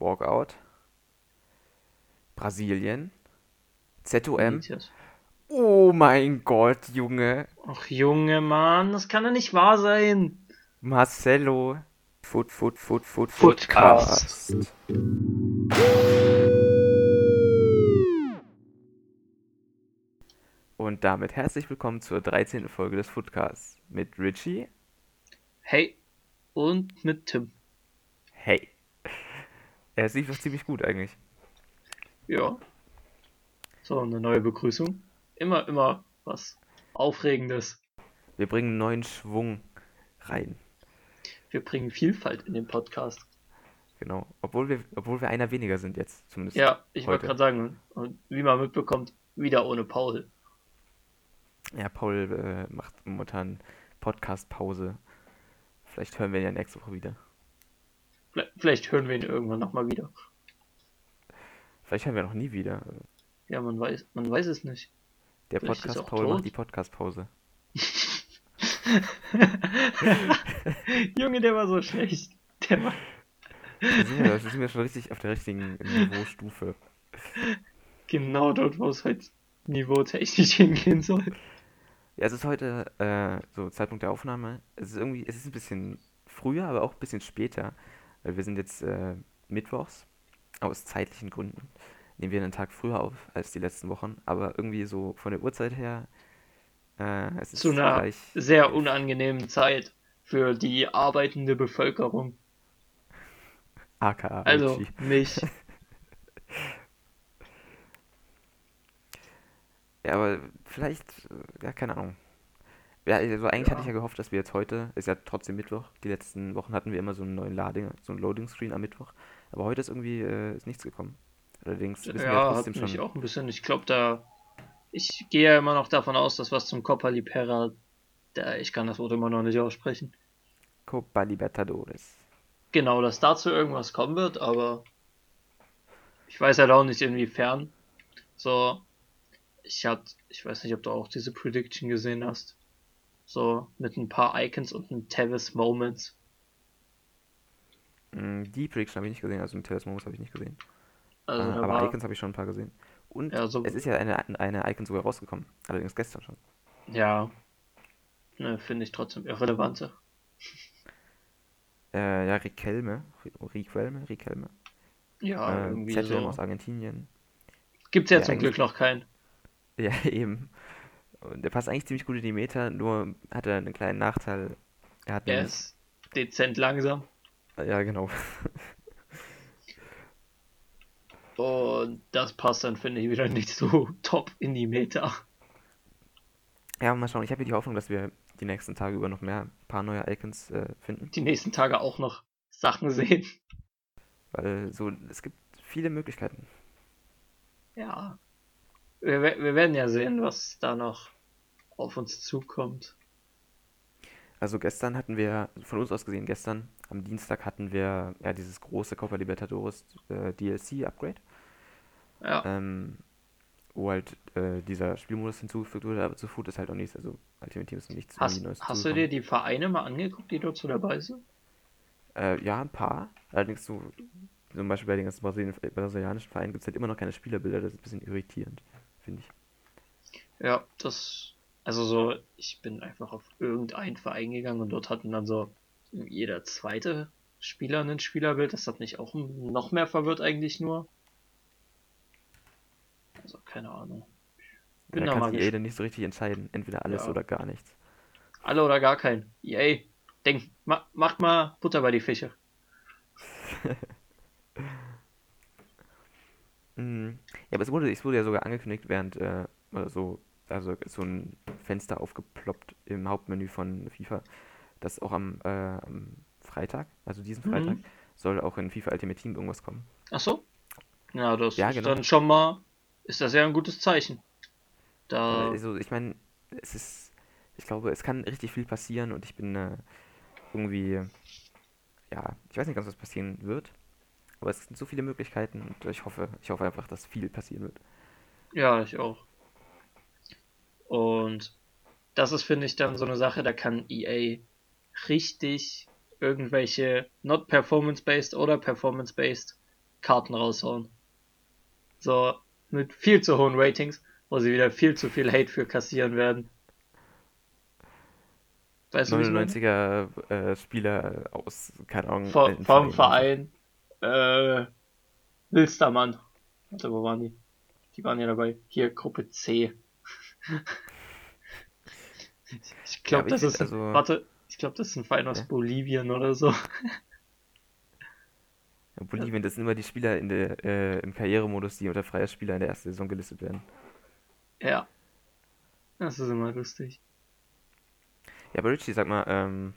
Walkout. Brasilien. ZOM. Oh mein Gott, Junge. Ach, Junge, Mann, das kann doch nicht wahr sein. Marcelo. Foot, Foot, Foot, Foot, Footcast. Und damit herzlich willkommen zur 13. Folge des Footcasts mit Richie. Hey. Und mit Tim. Hey. Er lief doch ziemlich gut eigentlich. Ja. So, eine neue Begrüßung. Immer, immer was Aufregendes. Wir bringen neuen Schwung rein. Wir bringen Vielfalt in den Podcast. Genau. Obwohl wir, obwohl wir einer weniger sind jetzt, zumindest. Ja, ich wollte gerade sagen, und wie man mitbekommt, wieder ohne Paul. Ja, Paul äh, macht momentan Podcast-Pause. Vielleicht hören wir ihn ja nächste Woche wieder. Vielleicht hören wir ihn irgendwann nochmal wieder. Vielleicht hören wir noch nie wieder. Ja, man weiß, man weiß es nicht. Der Podcast Paul tot. macht die Podcast-Pause. Junge, der war so schlecht. Der war. Wir, da sind wir schon richtig auf der richtigen Niveaustufe. Genau dort, wo es halt niveautechnisch hingehen soll. Ja, es ist heute äh, so Zeitpunkt der Aufnahme. Es ist irgendwie, es ist ein bisschen früher, aber auch ein bisschen später. Weil wir sind jetzt äh, mittwochs, aus zeitlichen Gründen. Nehmen wir einen Tag früher auf als die letzten Wochen, aber irgendwie so von der Uhrzeit her. Äh, es ist Zu einer gleich, sehr unangenehmen Zeit für die arbeitende Bevölkerung. AKA. Also mich. ja, aber vielleicht, ja, keine Ahnung. Ja, also eigentlich ja. hatte ich ja gehofft, dass wir jetzt heute, ist ja trotzdem Mittwoch, die letzten Wochen hatten wir immer so einen neuen Lading, so einen Loading-Screen am Mittwoch. Aber heute ist irgendwie äh, ist nichts gekommen. Allerdings wissen ja, wir ja trotzdem hat mich schon. auch ein bisschen. Ich glaube, da. Ich gehe ja immer noch davon aus, dass was zum Copa Libera. Da, ich kann das Wort immer noch nicht aussprechen. Copa Libertadores. Genau, dass dazu irgendwas kommen wird, aber. Ich weiß halt auch nicht inwiefern. So. Ich hab. Ich weiß nicht, ob du auch diese Prediction gesehen hast. So, mit ein paar Icons und ein Tavis Moments. Mm, die Prediction habe ich nicht gesehen, also mit Tavis Moments habe ich nicht gesehen. Also, äh, aber war... Icons habe ich schon ein paar gesehen. Und ja, so... es ist ja eine, eine Icon sogar rausgekommen, allerdings gestern schon. Ja. Ne, finde ich trotzdem irrelevant. Äh, ja, Riquelme. Riquelme, Riquelme. Ja, äh, irgendwie Zettel so. aus Argentinien. Gibt's ja, ja zum Glück noch keinen. Ja, eben. Der passt eigentlich ziemlich gut in die Meter, nur hat er einen kleinen Nachteil. Er, hat er ist dezent langsam. Ja, genau. Und das passt dann, finde ich, wieder nicht so top in die Meter. Ja, mal schauen. Ich habe hier die Hoffnung, dass wir die nächsten Tage über noch mehr, ein paar neue Icons äh, finden. Die nächsten Tage auch noch Sachen sehen. Weil so, es gibt viele Möglichkeiten. Ja, wir, wir werden ja sehen, was da noch auf uns zukommt. Also gestern hatten wir, von uns aus gesehen gestern, am Dienstag hatten wir ja dieses große Copa Libertadores äh, DLC-Upgrade. Ja. Ähm, wo halt äh, dieser Spielmodus hinzugefügt wurde, aber zu Foot ist halt auch nichts, also Ultimate Team ist nichts hast, Neues Hast du dir die Vereine mal angeguckt, die dort so dabei sind? Äh, ja, ein paar. Allerdings so, zum Beispiel bei den ganzen brasilianischen Vereinen gibt es halt immer noch keine Spielerbilder, das ist ein bisschen irritierend finde ich. Ja, das, also so, ich bin einfach auf irgendeinen Verein gegangen und dort hatten dann so jeder zweite Spieler ein Spielerbild. Das hat mich auch noch mehr verwirrt eigentlich nur. Also keine Ahnung. Bin da, da kann sich EA dann nicht so richtig entscheiden. Entweder alles ja. oder gar nichts. Alle oder gar kein. EA, denk, ma, macht mal Butter bei die Fische. Mhm. Ja, aber es wurde, es wurde ja sogar angekündigt, während äh, so, also so ein Fenster aufgeploppt im Hauptmenü von FIFA, dass auch am, äh, am Freitag, also diesen mhm. Freitag, mhm. soll auch in FIFA Ultimate Team irgendwas kommen. Ach so? Ja, das ja, ist genau. dann schon mal, ist das ja ein gutes Zeichen. Da... Also, ich meine, es ist, ich glaube, es kann richtig viel passieren und ich bin äh, irgendwie, ja, ich weiß nicht ganz, was passieren wird. Aber es sind so viele Möglichkeiten und ich hoffe, ich hoffe einfach, dass viel passieren wird. Ja, ich auch. Und das ist, finde ich, dann so eine Sache, da kann EA richtig irgendwelche not performance-based oder performance-based Karten raushauen. So, mit viel zu hohen Ratings, wo sie wieder viel zu viel Hate für kassieren werden. Weißt du, 99er äh, Spieler aus, keine Ahnung, Vor, vom Verein. Äh, Wilstermann. Warte, wo waren die? Die waren ja dabei. Hier, Gruppe C. ich glaube, ja, das ist. Also... Warte, ich glaube, das ist ein Verein aus ja. Bolivien oder so. Ja, Bolivien, das sind immer die Spieler in der, äh, im Karrieremodus, die unter freier Spieler in der ersten Saison gelistet werden. Ja. Das ist immer lustig. Ja, aber Richie, sag mal, ähm,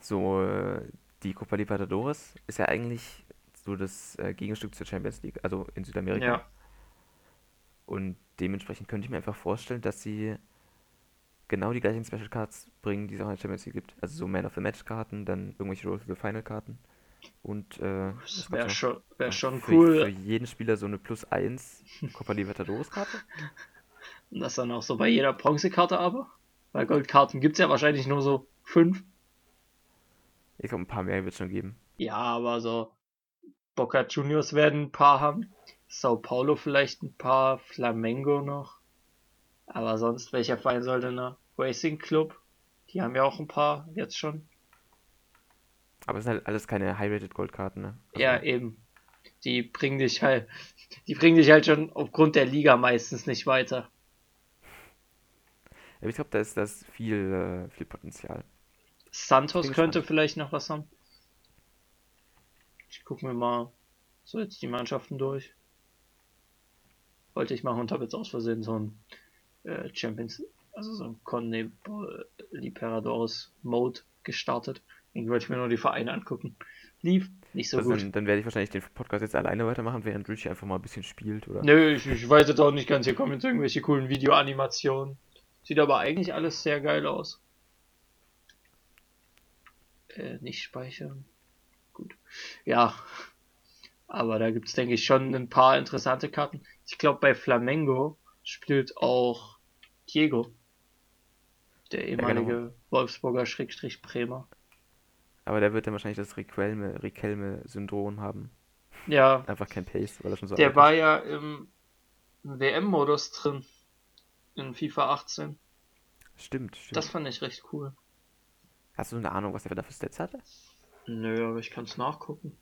so, äh, die Copa Libertadores ist ja eigentlich so das äh, Gegenstück zur Champions League, also in Südamerika. Ja. Und dementsprechend könnte ich mir einfach vorstellen, dass sie genau die gleichen Special Cards bringen, die es auch in der Champions League gibt. Also so Man of the Match Karten, dann irgendwelche Road to the Final Karten. Und äh, das wäre schon, wär schon für, cool. Für jeden Spieler so eine Plus 1 Copa Libertadores Karte. Und das dann auch so bei jeder Bronzekarte aber? Weil Goldkarten gibt es ja wahrscheinlich nur so 5. Ich glaube, ein paar mehr wird es schon geben. Ja, aber so Boca Juniors werden ein paar haben. Sao Paulo vielleicht ein paar. Flamengo noch. Aber sonst, welcher Verein soll denn da? Racing Club? Die haben ja auch ein paar jetzt schon. Aber es sind halt alles keine High-Rated Goldkarten, ne? Also ja, eben. Die bringen dich halt, die bringen dich halt schon aufgrund der Liga meistens nicht weiter. Ich glaube, da ist das viel, äh, viel Potenzial. Santos könnte vielleicht noch was haben. Ich gucke mir mal so jetzt die Mannschaften durch. Wollte ich machen und habe jetzt aus Versehen so ein äh, Champions, also so ein Conne Liberadores Mode gestartet. Deswegen wollte ich mir nur die Vereine angucken. Lief nicht so also gut. Dann, dann, werde ich wahrscheinlich den Podcast jetzt alleine weitermachen, während Richie einfach mal ein bisschen spielt, oder? Nö, ich, ich weiß jetzt auch nicht ganz. Hier kommen jetzt irgendwelche coolen Videoanimationen. Sieht aber eigentlich alles sehr geil aus. Äh, nicht speichern. Gut. Ja. Aber da gibt es, denke ich, schon ein paar interessante Karten. Ich glaube, bei Flamengo spielt auch Diego. Der ehemalige ja, genau. Wolfsburger Schrägstrich Bremer. Aber der wird dann wahrscheinlich das Riquelme-Syndrom haben. Ja. Einfach kein Pace, weil er schon so Der war ist. ja im WM-Modus drin. In FIFA 18. Stimmt, stimmt. Das fand ich recht cool. Hast du eine Ahnung, was er da für Stats hatte? Nö, aber ich kann es nachgucken.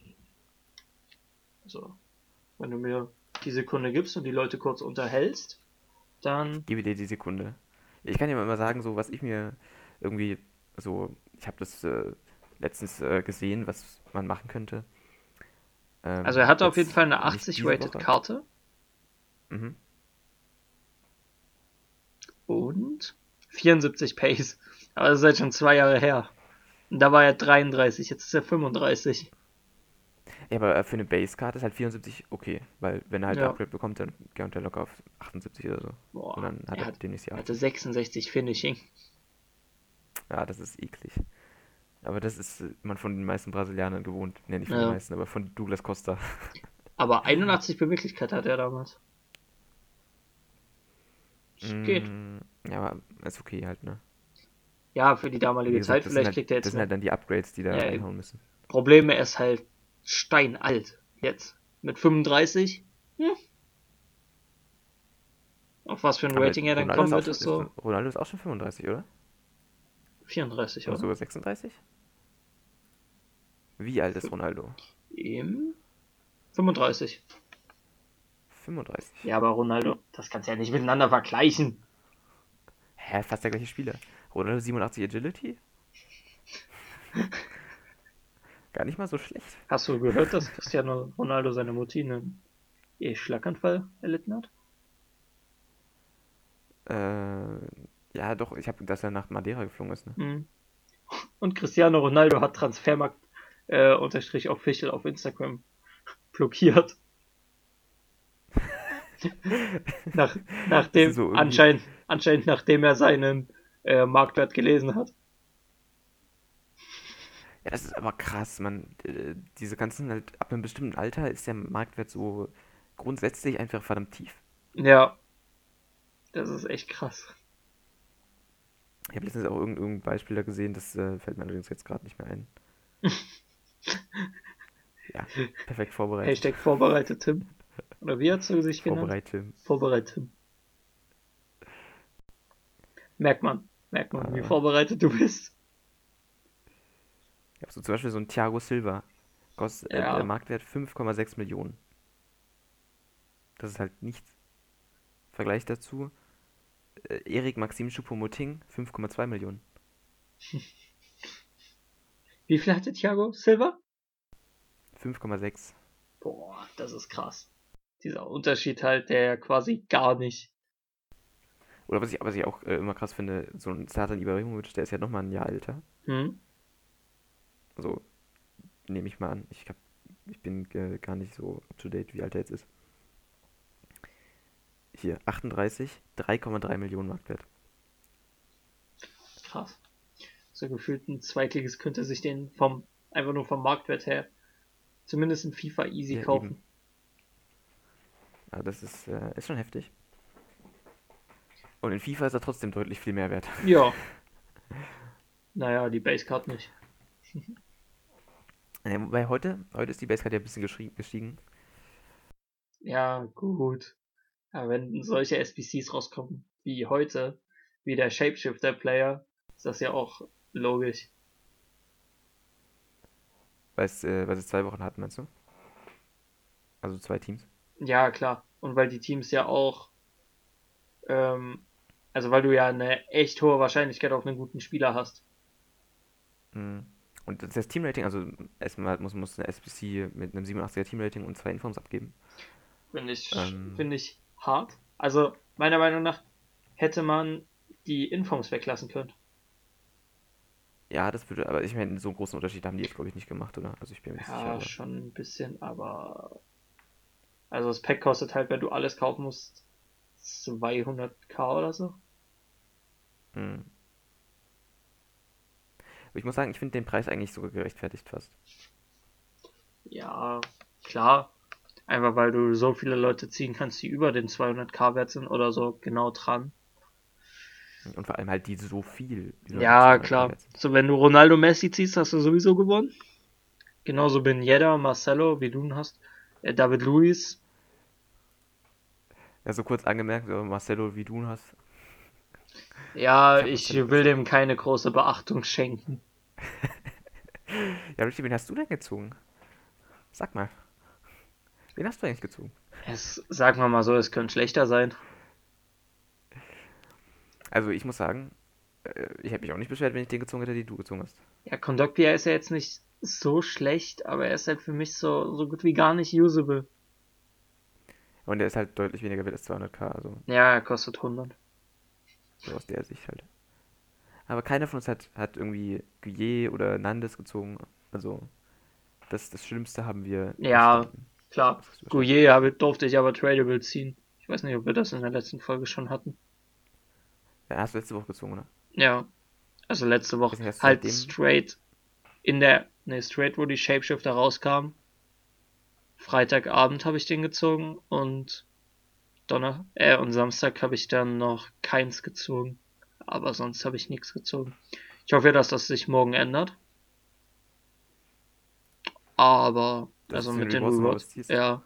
Also, wenn du mir die Sekunde gibst und die Leute kurz unterhältst, dann. Gebe dir die Sekunde. Ich kann dir mal sagen, so was ich mir irgendwie so, ich habe das äh, letztens äh, gesehen, was man machen könnte. Ähm, also er hatte auf jeden Fall eine 80 rated Karte. Mhm. Und 74 Pace. Aber das ist halt schon zwei Jahre her. Und da war er 33, jetzt ist er 35. Ja, aber äh, für eine Base-Karte ist halt 74 okay, weil wenn er halt ja. Upgrade bekommt, dann geht er locker auf 78 oder so. Boah, und dann hat er, er den nächsten Jahr. hatte 66 Finishing. Ja, das ist eklig. Aber das ist äh, man von den meisten Brasilianern gewohnt. Ne, nicht von ja. den meisten, aber von Douglas Costa. Aber 81 Beweglichkeit hat er damals. Das mm, geht. Ja, aber ist okay halt, ne? Ja, für die damalige gesagt, Zeit vielleicht halt, kriegt er jetzt. Das sind halt dann die Upgrades, die da ja, reinhauen müssen. Probleme ist halt steinalt jetzt. Mit 35. Hm. Auf was für ein Aber Rating er dann kommen wird, ist so. Ronaldo ist auch schon 35, oder? 34, oder? sogar 36? Wie alt ist Ronaldo? Im 35. 35. Ja, aber Ronaldo, das kannst du ja nicht miteinander vergleichen. Hä, fast der gleiche Spieler. Ronaldo 87 Agility? Gar nicht mal so schlecht. Hast du gehört, dass Cristiano Ronaldo seine Mutti einen Schlaganfall erlitten hat? Äh, ja, doch, ich habe, dass er nach Madeira geflogen ist. Ne? Mhm. Und Cristiano Ronaldo hat Transfermarkt äh, unterstrich official auf Instagram blockiert. nach, nachdem, so anscheinend, anscheinend nachdem er seinen äh, Marktwert gelesen hat. Ja, das ist aber krass, man. Äh, diese ganzen halt, ab einem bestimmten Alter ist der Marktwert so grundsätzlich einfach verdammt tief. Ja. Das ist echt krass. Ich habe letztens auch irgendein Beispiel da gesehen, das äh, fällt mir allerdings jetzt gerade nicht mehr ein. Ja, perfekt vorbereitet. Hashtag vorbereitet Tim. Oder wie hast du sich genannt? Vorbereitet. Vorbereitet Tim. Merkt man. Merkt man, wie vorbereitet du bist. Ja, so zum Beispiel so ein Thiago Silva. Kostet äh, Ja. der Marktwert 5,6 Millionen. Das ist halt nichts. Vergleich dazu. Äh, Erik Maxim Choupo-Moting 5,2 Millionen. Wie viel hatte Thiago Silva? 5,6. Boah, das ist krass. Dieser Unterschied halt, der ja quasi gar nicht. Oder was ich, was ich auch äh, immer krass finde, so ein Zlatan Ibrahimovic, der ist ja nochmal ein Jahr älter. Hm? Also nehme ich mal an. Ich, hab, ich bin äh, gar nicht so up to date, wie alt er jetzt ist. Hier, 38, 3,3 Millionen Marktwert. Krass. So gefühlt ein Zweitliges könnte sich den vom, einfach nur vom Marktwert her, zumindest in FIFA easy Ja, kaufen. eben. Also das ist, äh, ist schon heftig. Und in FIFA ist er trotzdem deutlich viel mehr wert. Ja. Naja, die Basecard nicht. Äh, wobei heute, heute ist die Basecard ja ein bisschen gestiegen. Ja, gut. Aber wenn solche SBCs rauskommen, wie heute, wie der Shapeshifter-Player, ist das ja auch logisch. Weil es, äh, weil es zwei Wochen hat, meinst du? Also zwei Teams. Ja, klar. Und weil die Teams ja auch, ähm, also weil du ja eine echt hohe Wahrscheinlichkeit auf einen guten Spieler hast. Mhm. Und das, Teamrating, also erstmal muss, muss eine SBC mit einem 87er Teamrating und zwei Informs abgeben. Finde ich, Ähm. finde ich hart. Also, meiner Meinung nach hätte man die Informs weglassen können. Ja, das würde, aber ich meine, so einen großen Unterschied haben die jetzt, glaube ich, nicht gemacht, oder? Also ich bin mir nicht sicher. Ja, schon ein bisschen, aber. Also, das Pack kostet halt, wenn du alles kaufen musst, 200k oder so. Mhm. Aber ich muss sagen, ich finde den Preis eigentlich sogar gerechtfertigt fast. Ja, klar. Einfach weil du so viele Leute ziehen kannst, die über den 200k wert sind oder so genau dran. Und vor allem halt die so viel. Die Ja, 200 klar. So, wenn du Ronaldo Messi ziehst, hast du sowieso gewonnen. Genauso Ben Yedda, Marcelo, wie du ihn hast. Äh, David Luiz. Ja, so kurz angemerkt, Marcelo, wie du ihn hast. Ja, Ich will dem keine große Beachtung schenken. Ja, Richie, wen hast du denn gezogen? Sag mal. Wen hast du eigentlich gezogen? Es, sagen wir mal so, es könnte schlechter sein. Also ich muss sagen, äh, ich hätte mich auch nicht beschwert, wenn ich den gezogen hätte, den du gezogen hast. Ja, Kondogbia ist ja jetzt nicht so schlecht, aber er ist halt für mich so, so gut wie gar nicht usable. Und der ist halt deutlich weniger wert als 200k, also Ja, er kostet 100. so aus der Sicht halt. Aber keiner von uns hat, hat irgendwie Guillet oder Nandes gezogen. Also das, das Schlimmste haben wir Ja. Klar, habe, durfte ich aber tradable ziehen. Ich weiß nicht, ob wir das in der letzten Folge schon hatten. Ja, hast du letzte Woche gezogen, oder? Ja, also letzte Woche nicht, halt straight in der, ne, straight, wo die Shapeshifter rauskam. Freitagabend habe ich den gezogen und Donner, äh, und Samstag habe ich dann noch keins gezogen. Aber sonst habe ich nichts gezogen. Ich hoffe, dass das sich morgen ändert. Aber, Dass also mit den Rewards ja.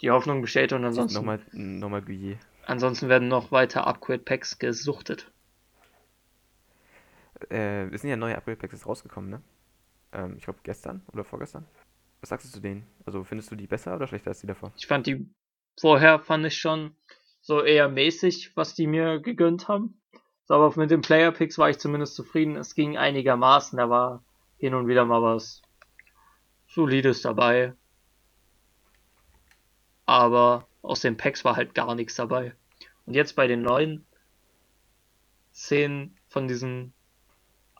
Die Hoffnung besteht und ansonsten, Nochmal, nochmal Guillet. ansonsten werden noch weiter Upgrade Packs gesuchtet. Äh, es sind ja neue Upgrade-Packs rausgekommen, ne? Ähm, ich glaube gestern oder vorgestern. Was sagst du zu denen? Also findest du die besser oder schlechter als die davor? Ich fand die vorher fand ich schon so eher mäßig, was die mir gegönnt haben. Aber mit den Player Picks war ich zumindest zufrieden. Es ging einigermaßen, da war hin und wieder mal was Solides dabei. Aber aus den Packs war halt gar nichts dabei. Und jetzt bei den neuen 10 von diesen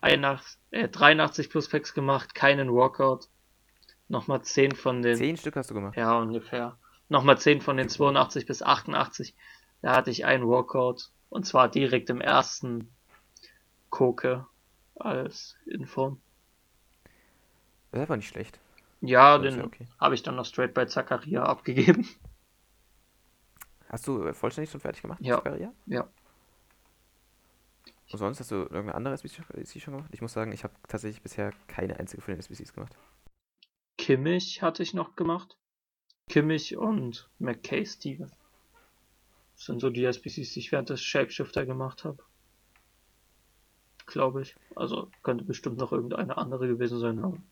81, äh, 83 plus Packs gemacht, keinen Walkout. Nochmal 10 von den Zehn Stück hast du gemacht. ja, ungefähr. Nochmal 10 von den 82 bis 88. Da hatte ich einen Walkout. Und zwar direkt im ersten Koke als Inform. Das ist einfach nicht schlecht. Ja, Das den ja okay. habe ich dann noch straight bei Zakaria abgegeben. Hast du äh, vollständig schon fertig gemacht? Ja. Zakaria? Ja. Und sonst hast du irgendeine andere SBC schon gemacht? Ich muss sagen, ich habe tatsächlich bisher keine einzige von den SBCs gemacht. Kimmich hatte ich noch gemacht. Kimmich und McKay Steven. Das sind so die SBCs, die ich während des Shapeshifter gemacht habe. Glaube ich. Also könnte bestimmt noch irgendeine andere gewesen sein.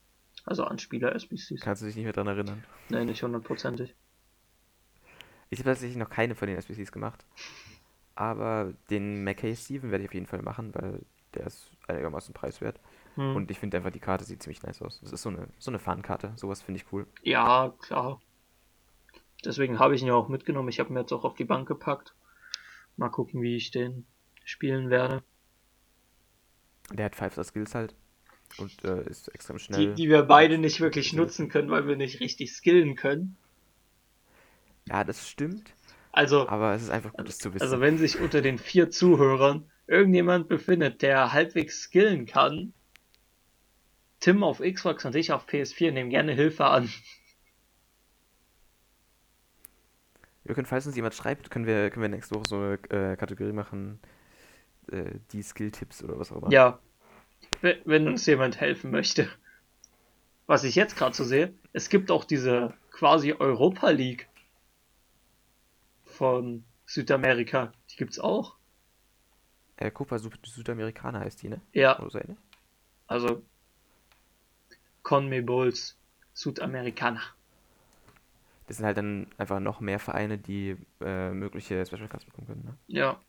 Also Anspieler SBCs. Kannst du dich nicht mehr dran erinnern? Nee, nicht hundertprozentig. Ich habe tatsächlich noch keine von den SBCs gemacht. Aber den McKay Steven werde ich auf jeden Fall machen, weil der ist einigermaßen preiswert. Hm. Und ich finde einfach, die Karte sieht ziemlich nice aus. Das ist so eine, so eine Fun-Karte. Sowas finde ich cool. Ja, klar. Deswegen habe ich ihn ja auch mitgenommen. Ich habe ihn jetzt auch auf die Bank gepackt. Mal gucken, wie ich den spielen werde. Der hat 5 Skills halt. Und äh, ist extrem Die, schnell. die wir beide nicht wirklich nutzen können, weil wir nicht richtig skillen können. Ja, das stimmt. Also, Aber es ist einfach gut, das zu wissen. also wenn sich unter den vier Zuhörern irgendjemand befindet, der halbwegs skillen kann, Tim auf Xbox und ich auf PS4 nehmen gerne Hilfe an. Wir können, falls uns jemand schreibt, können wir, können wir nächste Woche so eine äh, Kategorie machen. Äh, die Skill-Tipps oder was auch immer. Ja, wenn, wenn uns jemand helfen möchte. Was ich jetzt gerade so sehe, es gibt auch diese quasi Europa League von Südamerika. Die gibt's auch. Äh, Copa Süd Südamericana heißt die, ne? Ja, Oder so ähnlich? also CONMEBOLs Südamerikaner. Das sind halt dann einfach noch mehr Vereine, die äh, mögliche Special Cards bekommen können, ne? Ja.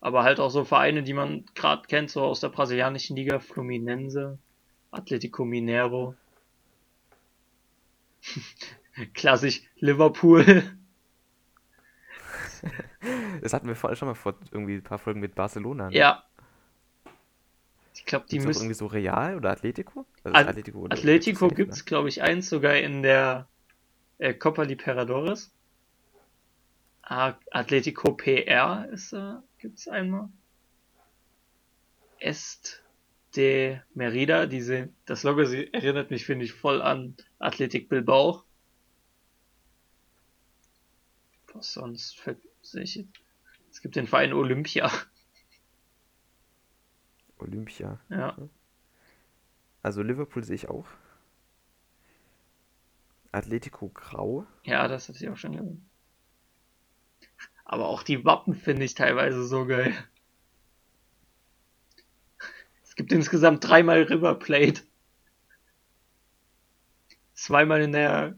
Aber halt auch so Vereine, die man gerade kennt, so aus der brasilianischen Liga, Fluminense, Atletico Mineiro. Klassisch Liverpool. Das hatten wir vorher schon mal vor irgendwie ein paar Folgen mit Barcelona. Ne? Ja. Ich glaube, die Gibt's müssen. irgendwie so Real oder Atletico? Also At- Atletico, oder Atletico safe, gibt's, ne? glaube ich, eins sogar in der Copa Libertadores. Atletico PR ist äh, gibt's einmal. Est de Merida, diese, das Logo sie, erinnert mich, finde ich, voll an Athletic Bilbao. Was sonst fällt- sehe ich jetzt? Es gibt den Verein Olympia. Olympia. Ja. Also Liverpool sehe ich auch. Atletico Grau. Ja, das hatte ich auch schon gesehen. Aber auch die Wappen finde ich teilweise so geil. Es gibt insgesamt dreimal River Plate. Zweimal in der,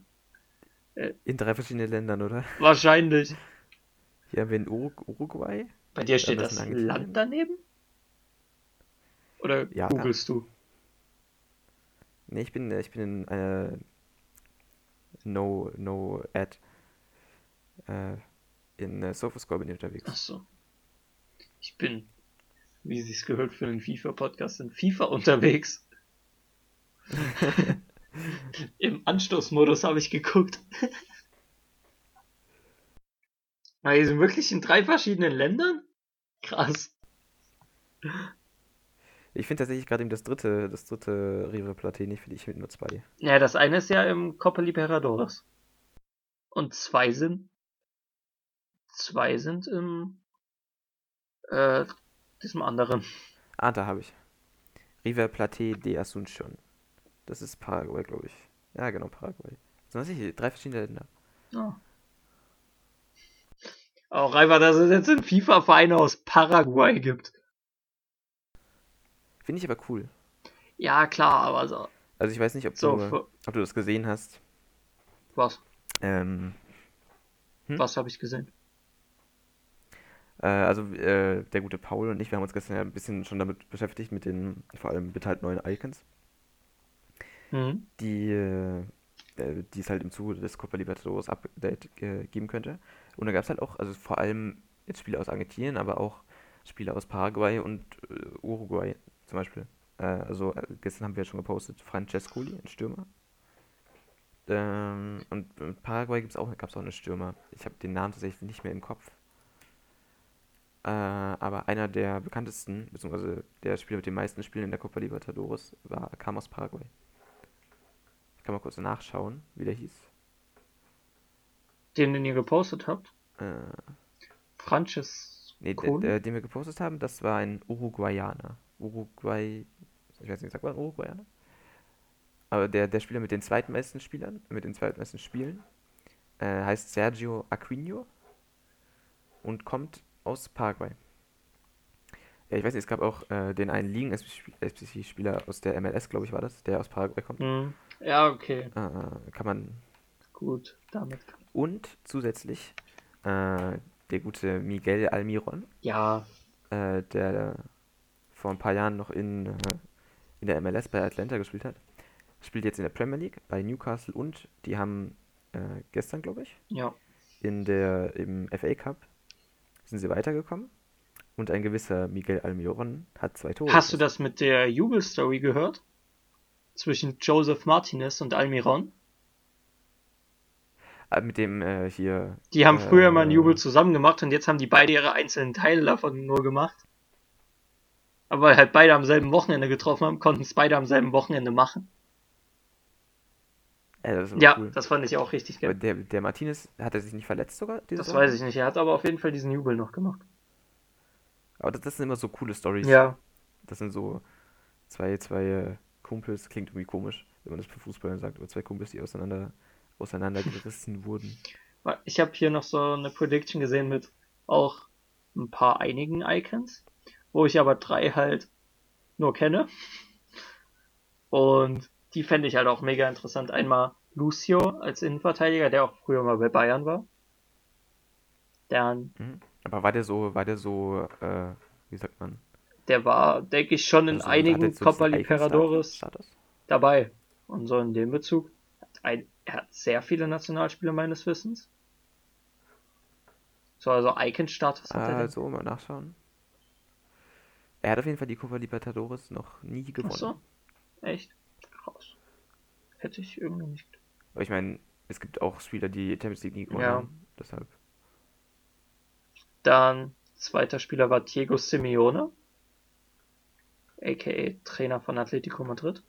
In drei verschiedenen Ländern, oder? wahrscheinlich. Hier haben wir in Uru Uruguay. Bei dir steht das. Land daneben? Oder Ja. googelst du? Ne, ich bin, ich bin in äh, No, No Ad. Äh, in äh, SofaScore bin ich unterwegs. Ach so. Ich bin, wie sich's gehört für einen FIFA-Podcast, in FIFA unterwegs. Im Anstoßmodus habe ich geguckt. Na, die sind wirklich in drei verschiedenen Ländern? Krass. Ich finde tatsächlich gerade eben das dritte, das dritte River Plate nicht, finde ich mit nur zwei. Ja, das eine ist ja im Copa Libertadores. Und zwei sind. Zwei sind im. Äh, diesem anderen. Ah, da habe ich. River Plate de Asunción. Das ist Paraguay, glaube ich. Ja, genau, Paraguay. Das sind tatsächlich drei verschiedene Länder. Ja. Auch einfach, dass es jetzt einen FIFA-Verein aus Paraguay gibt. Finde ich aber cool. Ja, klar, aber so. Also ich weiß nicht, ob So, du, für- ob du das gesehen hast. Was? Ähm, Hm? Was habe ich gesehen? äh, also äh, der gute Paul und ich, wir haben uns gestern ja ein bisschen schon damit beschäftigt, mit den vor allem mit halt neuen Icons, Mhm. die, äh, äh, die es halt im Zuge des Copa Libertadores Update äh, geben könnte. Und da gab es halt auch, also vor allem jetzt Spiele aus Argentinien, aber auch Spiele aus Paraguay und äh, Uruguay zum Beispiel. Äh, also äh, gestern haben wir schon gepostet, Francescoli, ein Stürmer. Ähm, und in Paraguay gibt's auch, gab es auch einen Stürmer. Ich habe den Namen tatsächlich nicht mehr im Kopf. Äh, aber einer der bekanntesten, beziehungsweise der Spieler mit den meisten Spielen in der Copa Libertadores, war, kam aus Paraguay. Ich kann mal kurz nachschauen, wie der hieß. Den, den ihr gepostet habt? Äh, Frances. nee, den wir gepostet haben, das war ein Uruguayaner. Uruguay. Ich weiß nicht, sagt man Uruguayaner? aber der, der Spieler mit den zweitmeisten Spielern, mit den zweitmeisten Spielen, äh, heißt Sergio Aquino und kommt aus Paraguay. Ja, ich weiß nicht, es gab auch äh, den einen Ligen-SPC-Spieler aus der MLS, glaube ich, war das, der aus Paraguay kommt. Hm. Ja, okay. Äh, kann man. Gut, damit. Und zusätzlich äh, der gute Miguel Almiron, Ja, äh, der vor ein paar Jahren noch in, äh, in der MLS bei Atlanta gespielt hat, spielt jetzt in der Premier League bei Newcastle und die haben äh, gestern, glaube ich, ja. in der im FA Cup sind sie weitergekommen und ein gewisser Miguel Almiron hat zwei Tore. Hast du das mit der Jubelstory gehört? Zwischen Joseph Martinez und Almiron? Ah, mit dem äh, hier. Die haben früher mal einen äh, Jubel zusammen gemacht und jetzt haben die beide ihre einzelnen Teile davon nur gemacht. Aber weil halt beide am selben Wochenende getroffen haben, konnten es beide am selben Wochenende machen. Äh, das Ja, cool. das fand ich auch richtig Aber geil. der, der Martinez, hat er sich nicht verletzt sogar? Das Saison? weiß ich nicht. Er hat aber auf jeden Fall diesen Jubel noch gemacht. Aber das, das sind immer so coole Stories. Ja, Das sind so zwei, zwei äh, Kumpels, klingt irgendwie komisch, wenn man das für Fußballer sagt, aber zwei Kumpels, die auseinander, auseinandergerissen wurden. ich habe hier noch so eine Prediction gesehen mit auch ein paar einigen Icons, wo ich aber drei halt nur kenne. Und die fände ich halt auch mega interessant. Einmal Lucio als Innenverteidiger, der auch früher mal bei Bayern war. Dann, Mhm. Aber war der so, war der so, äh, wie sagt man? der war, denke ich, schon in also, einigen so Copa Icon-Status? dabei. Und so in dem Bezug. Hat ein, er hat sehr viele Nationalspieler meines Wissens. So, also Icon-Status hat er. Ah, so, mal nachschauen. Er hat auf jeden Fall die Copa Libertadores noch nie Ach gewonnen. so, echt? Krass. Hätte ich irgendwie nicht. Aber ich meine, es gibt auch Spieler, die Champions League nie gewonnen Ja. haben. Deshalb. Dann, zweiter Spieler war Diego Simeone. A.k.a. Trainer von Atletico Madrid.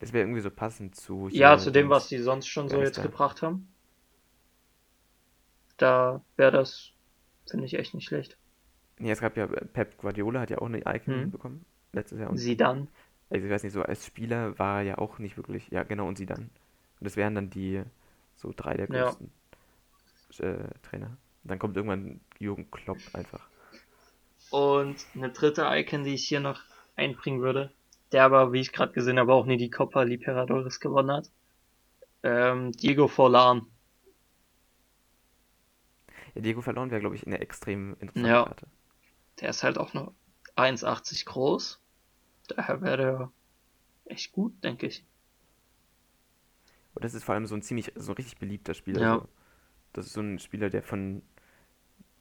Das wäre irgendwie so passend zu Ja, zu dem, was die sonst schon so jetzt der? gebracht haben. Da wäre das, finde ich echt nicht schlecht. Nee, es gab ja, Pep Guardiola hat ja auch eine Icon Mhm. bekommen. Letztes Jahr. Und Sie dann. Also ich weiß nicht, so als Spieler war er ja auch nicht wirklich, ja genau, und sie dann. Und das wären dann die so drei der Ja. größten äh, Trainer. Und dann kommt irgendwann Jürgen Klopp einfach. Und eine dritte Icon, die ich hier noch einbringen würde, der aber, wie ich gerade gesehen habe, auch nie die Copa Libertadores gewonnen hat. Ähm, Diego Forlan. Ja, Diego verloren wäre, glaube ich, eine extrem interessante Ja. Karte. Der ist halt auch nur 1,80 groß. Daher wäre der echt gut, denke ich. Und das ist vor allem so ein ziemlich, so ein richtig beliebter Spieler. Ja. So. Das ist so ein Spieler, der von,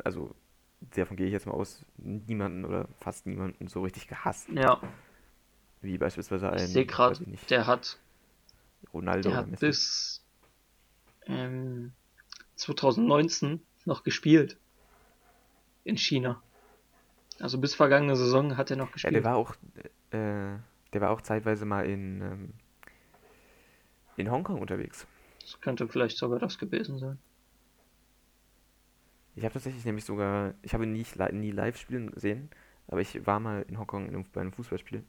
also davon gehe ich jetzt mal aus, niemanden oder fast niemanden so richtig gehasst. Ja, Wie beispielsweise ein, ich sehe gerade, der hat, Ronaldo der hat bis ähm, 2019 noch gespielt. In China. Also bis vergangene Saison hat er noch Ja, gespielt. der war auch, äh, der war auch zeitweise mal in, ähm, in Hongkong unterwegs. Das könnte vielleicht sogar das gewesen sein. Ich habe tatsächlich nämlich sogar, ich habe ihn nie, nie live spielen sehen, aber ich war mal in Hongkong in bei einem Fußballspiel.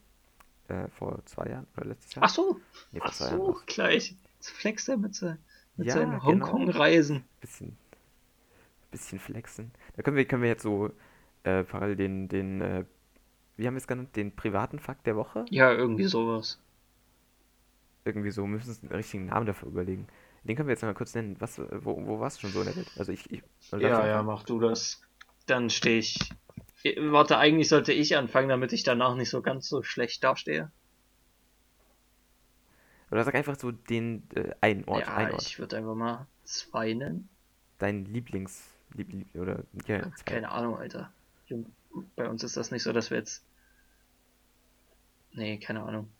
Äh, vor zwei Jahren oder letztes Jahr? Ach so, Nee, ach so, gleich. Jetzt flext er mit, se- mit Ja, seinen genau. Hongkong-Reisen. Bisschen, bisschen flexen. Da können wir, können wir jetzt so äh, parallel den, den, äh, wie haben wir es genannt, den privaten Fakt der Woche? Ja, irgendwie sowas. Irgendwie so, wir müssen uns einen richtigen Namen dafür überlegen. Den können wir jetzt mal kurz nennen. Was, äh, wo, wo warst du schon so in der Welt? Also ich, ich Ja, ja, mach du das. Dann stehe ich. Eh, Warte, eigentlich sollte ich anfangen, damit ich danach nicht so ganz so schlecht dastehe. Oder sag einfach so den, äh, einen Ort, ja, ein Ort. ich würde einfach mal zwei nennen. Dein Lieblings, lieb, lieb, oder, ja. Keine Ahnung, Alter. Bei uns ist das nicht so, dass wir jetzt. Nee, keine Ahnung.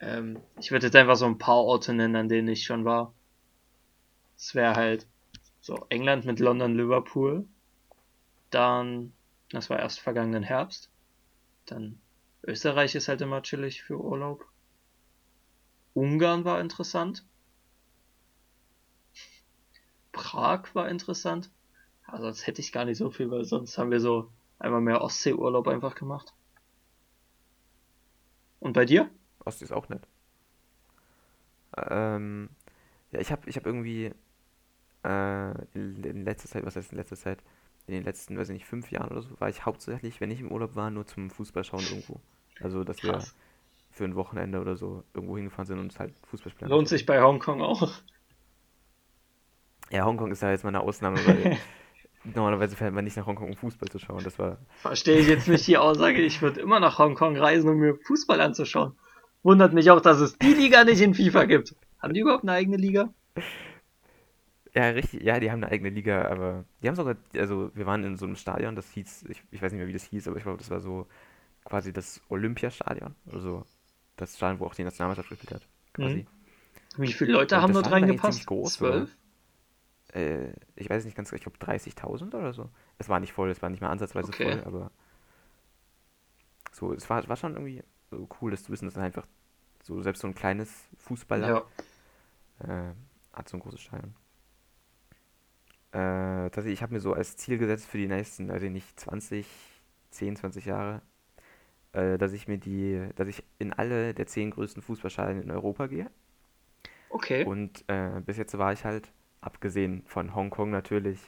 Ähm, ich würde jetzt einfach so ein paar Orte nennen, an denen ich schon war. Es wäre halt so England mit London, Liverpool. Dann, das war erst vergangenen Herbst. Dann Österreich ist halt immer chillig für Urlaub. Ungarn war interessant. Prag war interessant. Ja, sonst hätte ich gar nicht so viel, weil sonst haben wir so einmal mehr Ostseeurlaub einfach gemacht. Und bei dir? Ostsee ist auch nett. Ähm, ja, ich habe ich hab irgendwie äh, in, in letzter Zeit, was heißt in letzter Zeit? In den letzten, weiß ich nicht, fünf Jahren oder so, war ich hauptsächlich, wenn ich im Urlaub war, nur zum Fußballschauen irgendwo. Also, dass wir Krass. für ein Wochenende oder so irgendwo hingefahren sind und uns halt Fußball spielen Lohnt sich bei Hongkong auch. Ja, Hongkong ist ja jetzt mal eine Ausnahme, weil normalerweise fährt man nicht nach Hongkong, um Fußball zu schauen. Das war, Verstehe ich jetzt nicht die Aussage, ich würde immer nach Hongkong reisen, um mir Fußball anzuschauen. Wundert mich auch, dass es die Liga nicht in FIFA gibt. Haben die überhaupt eine eigene Liga? ja, richtig, ja, die haben eine eigene Liga, aber die haben sogar, also wir waren in so einem Stadion, das hieß, ich, ich weiß nicht mehr, wie das hieß, aber ich glaube, das war so quasi das Olympiastadion, also das Stadion, wo auch die Nationalmannschaft gespielt hat, quasi. Wie viele Leute Und haben dort reingepasst? Zwölf? Äh, ich weiß nicht ganz, ich glaube 30.000 oder so. Es war nicht voll, es war nicht mal ansatzweise Okay. voll, aber so, es war, war schon irgendwie so cool, das zu wissen, dass dann einfach so selbst so ein kleines Fußballland Ja. äh, hat so ein großes Stadion. Äh, tatsächlich, ich habe mir so als Ziel gesetzt für die nächsten, also nicht 20, 10, 20 Jahre, äh, dass ich mir die, dass ich in alle der zehn größten Fußballstadien in Europa gehe. Okay. Und äh, bis jetzt war ich halt, abgesehen von Hongkong natürlich,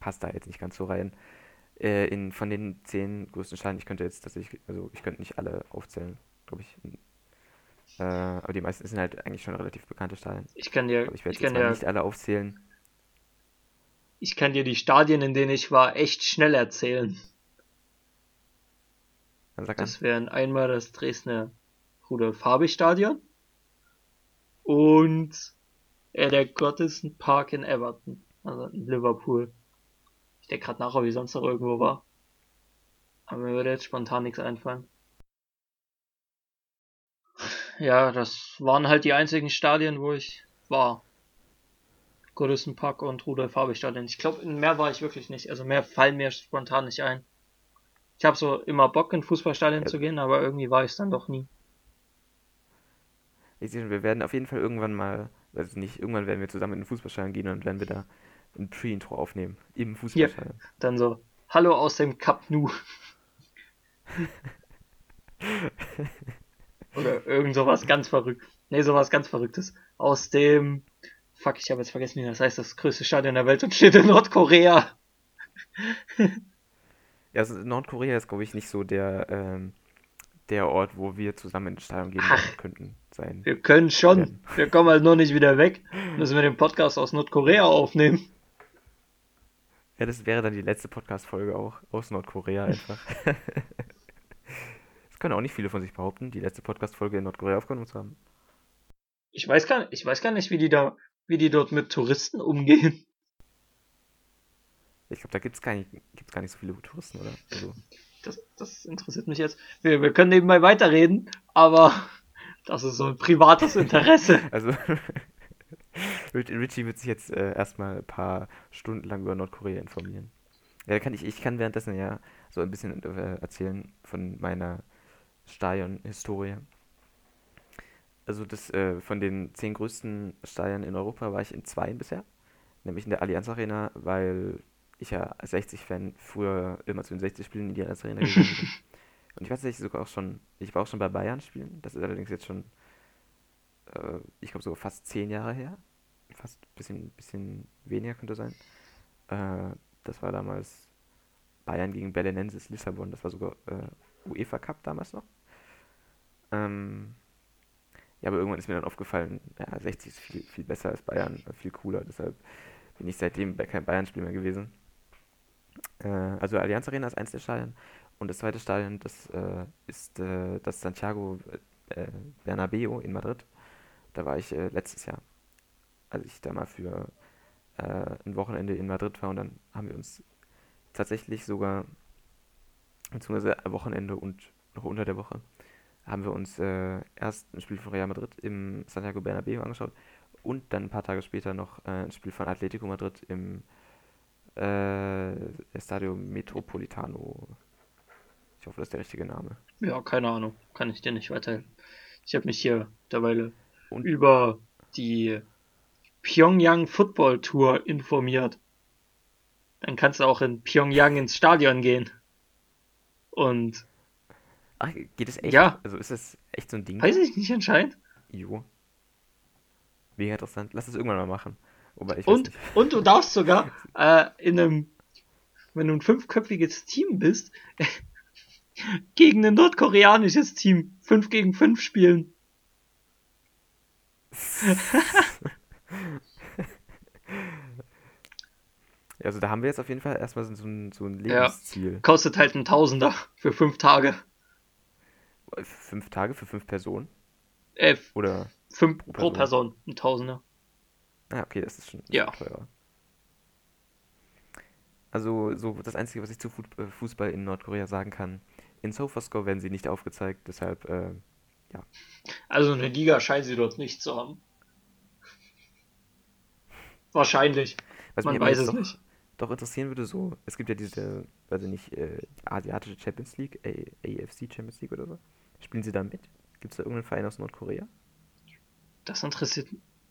passt da jetzt nicht ganz so rein, äh, in, von den zehn größten Stadien, ich könnte jetzt tatsächlich, also ich könnte nicht alle aufzählen, glaube ich. Äh, aber die meisten sind halt eigentlich schon relativ bekannte Stadien. Ich kann dir, Aber ich werde jetzt mal dir, nicht alle aufzählen. ich kann dir die Stadien, in denen ich war, echt schnell erzählen. Das wären einmal das Dresdner Rudolf-Habich-Stadion und äh, der Gottison Park in Everton, also in Liverpool. Ich denke gerade nach, ob ich sonst noch irgendwo war. Aber mir würde jetzt spontan nichts einfallen. Ja, das waren halt die einzigen Stadien, wo ich war. Goodison Park und Rudolf Habich Stadion. Ich glaube, mehr war ich wirklich nicht. Also mehr fallen mir spontan nicht ein. Ich habe so immer Bock in Fußballstadien Ja. zu gehen, aber irgendwie war ich es dann doch nie. Ich sehe schon, wir werden auf jeden Fall irgendwann mal, also nicht, irgendwann werden wir zusammen in den Fußballstadion gehen und werden wir da ein Pre-Intro aufnehmen. Im Fußballstadion. Dann so, hallo aus dem Cup Nu. Oder irgend sowas ganz verrückt. Nee, sowas ganz Verrücktes. Aus dem, fuck, ich habe jetzt vergessen, wie das heißt, das größte Stadion der Welt und steht in Nordkorea. Ja, also Nordkorea ist, glaube ich, nicht so der, ähm, der Ort, wo wir zusammen ins Stadion gehen Ach. könnten sein. Wir können schon. Ja. Wir kommen halt nur nicht wieder weg. Müssen wir den Podcast aus Nordkorea aufnehmen. Ja, das wäre dann die letzte Podcast-Folge auch aus Nordkorea einfach. Das können auch nicht viele von sich behaupten, die letzte Podcast-Folge in Nordkorea aufgenommen zu haben. Ich weiß gar, ich weiß gar nicht, wie die da, wie die dort mit Touristen umgehen. Ich glaube, da gibt es gar, nicht- gibt's gar nicht so viele Touristen, oder? Also, Das, das interessiert mich jetzt. Wir, wir können nebenbei weiterreden, aber das ist so ein privates Interesse. also Rich- Richie wird sich jetzt äh, erstmal ein paar Stunden lang über Nordkorea informieren. Ja, kann ich, ich kann währenddessen ja so ein bisschen äh, erzählen von meiner Stadion-Historie. Also das, äh, von den zehn größten Stadien in Europa war ich in zwei bisher. Nämlich in der Allianz Arena, weil ich ja als 60-Fan früher immer zu den 60-Spielen in die Allianz Arena gegangen bin. Und ich war tatsächlich sogar auch schon, ich war auch schon bei Bayern spielen. Das ist allerdings jetzt schon, äh, ich glaube sogar fast zehn Jahre her. Fast ein bisschen, bisschen weniger könnte sein. Äh, das war damals Bayern gegen Belenenses Lissabon. Das war sogar äh, UEFA Cup damals noch. Ähm, ja, aber irgendwann ist mir dann aufgefallen, ja, 60 ist viel, viel besser als Bayern, äh, viel cooler. Deshalb bin ich seitdem bei kein Bayern-Spiel mehr gewesen. Äh, also Allianz Arena ist eins der Stadien. Und das zweite Stadion, das äh, ist äh, das Santiago äh, Bernabéu in Madrid. Da war ich äh, letztes Jahr, als ich da mal für äh, ein Wochenende in Madrid war. Und dann haben wir uns tatsächlich sogar, beziehungsweise am Wochenende und noch unter der Woche, haben wir uns äh, erst ein Spiel von Real Madrid im Santiago Bernabéu angeschaut und dann ein paar Tage später noch äh, ein Spiel von Atletico Madrid im äh, Estadio Metropolitano. Ich hoffe, das ist der richtige Name. Ja, keine Ahnung. Kann ich dir nicht weiterhelfen. Ich habe mich hier derweil Und über die Pyongyang Football Tour informiert. Dann kannst du auch in Pyongyang ins Stadion gehen. Und ach, geht es echt? Ja. Also ist das echt so ein Ding? weiß ich nicht anscheinend. Jo. Mega interessant. Lass es irgendwann mal machen. Und, und du darfst sogar äh, in einem, wenn du ein fünfköpfiges Team bist, gegen ein nordkoreanisches Team 5 gegen 5 spielen. also da haben wir jetzt auf jeden Fall erstmal so ein, so ein Lebensziel. Ja, kostet halt ein Tausender für fünf Tage. Fünf Tage für fünf Personen? Äh, Oder fünf pro Person, pro Person ein Tausender. Ah, okay, das ist schon ja. teurer. Also, so das Einzige, was ich zu äh, Fußball in Nordkorea sagen kann, in SofaScore werden sie nicht aufgezeigt, deshalb, äh, ja. Also eine Liga scheinen sie dort nicht zu haben. Wahrscheinlich. Was Man weiß es doch, nicht. Doch interessieren würde so, es gibt ja diese, weiß ich nicht, äh, asiatische Champions League, A AFC Champions League oder so. Spielen sie da mit? Gibt es da irgendeinen Verein aus Nordkorea? Das interessiert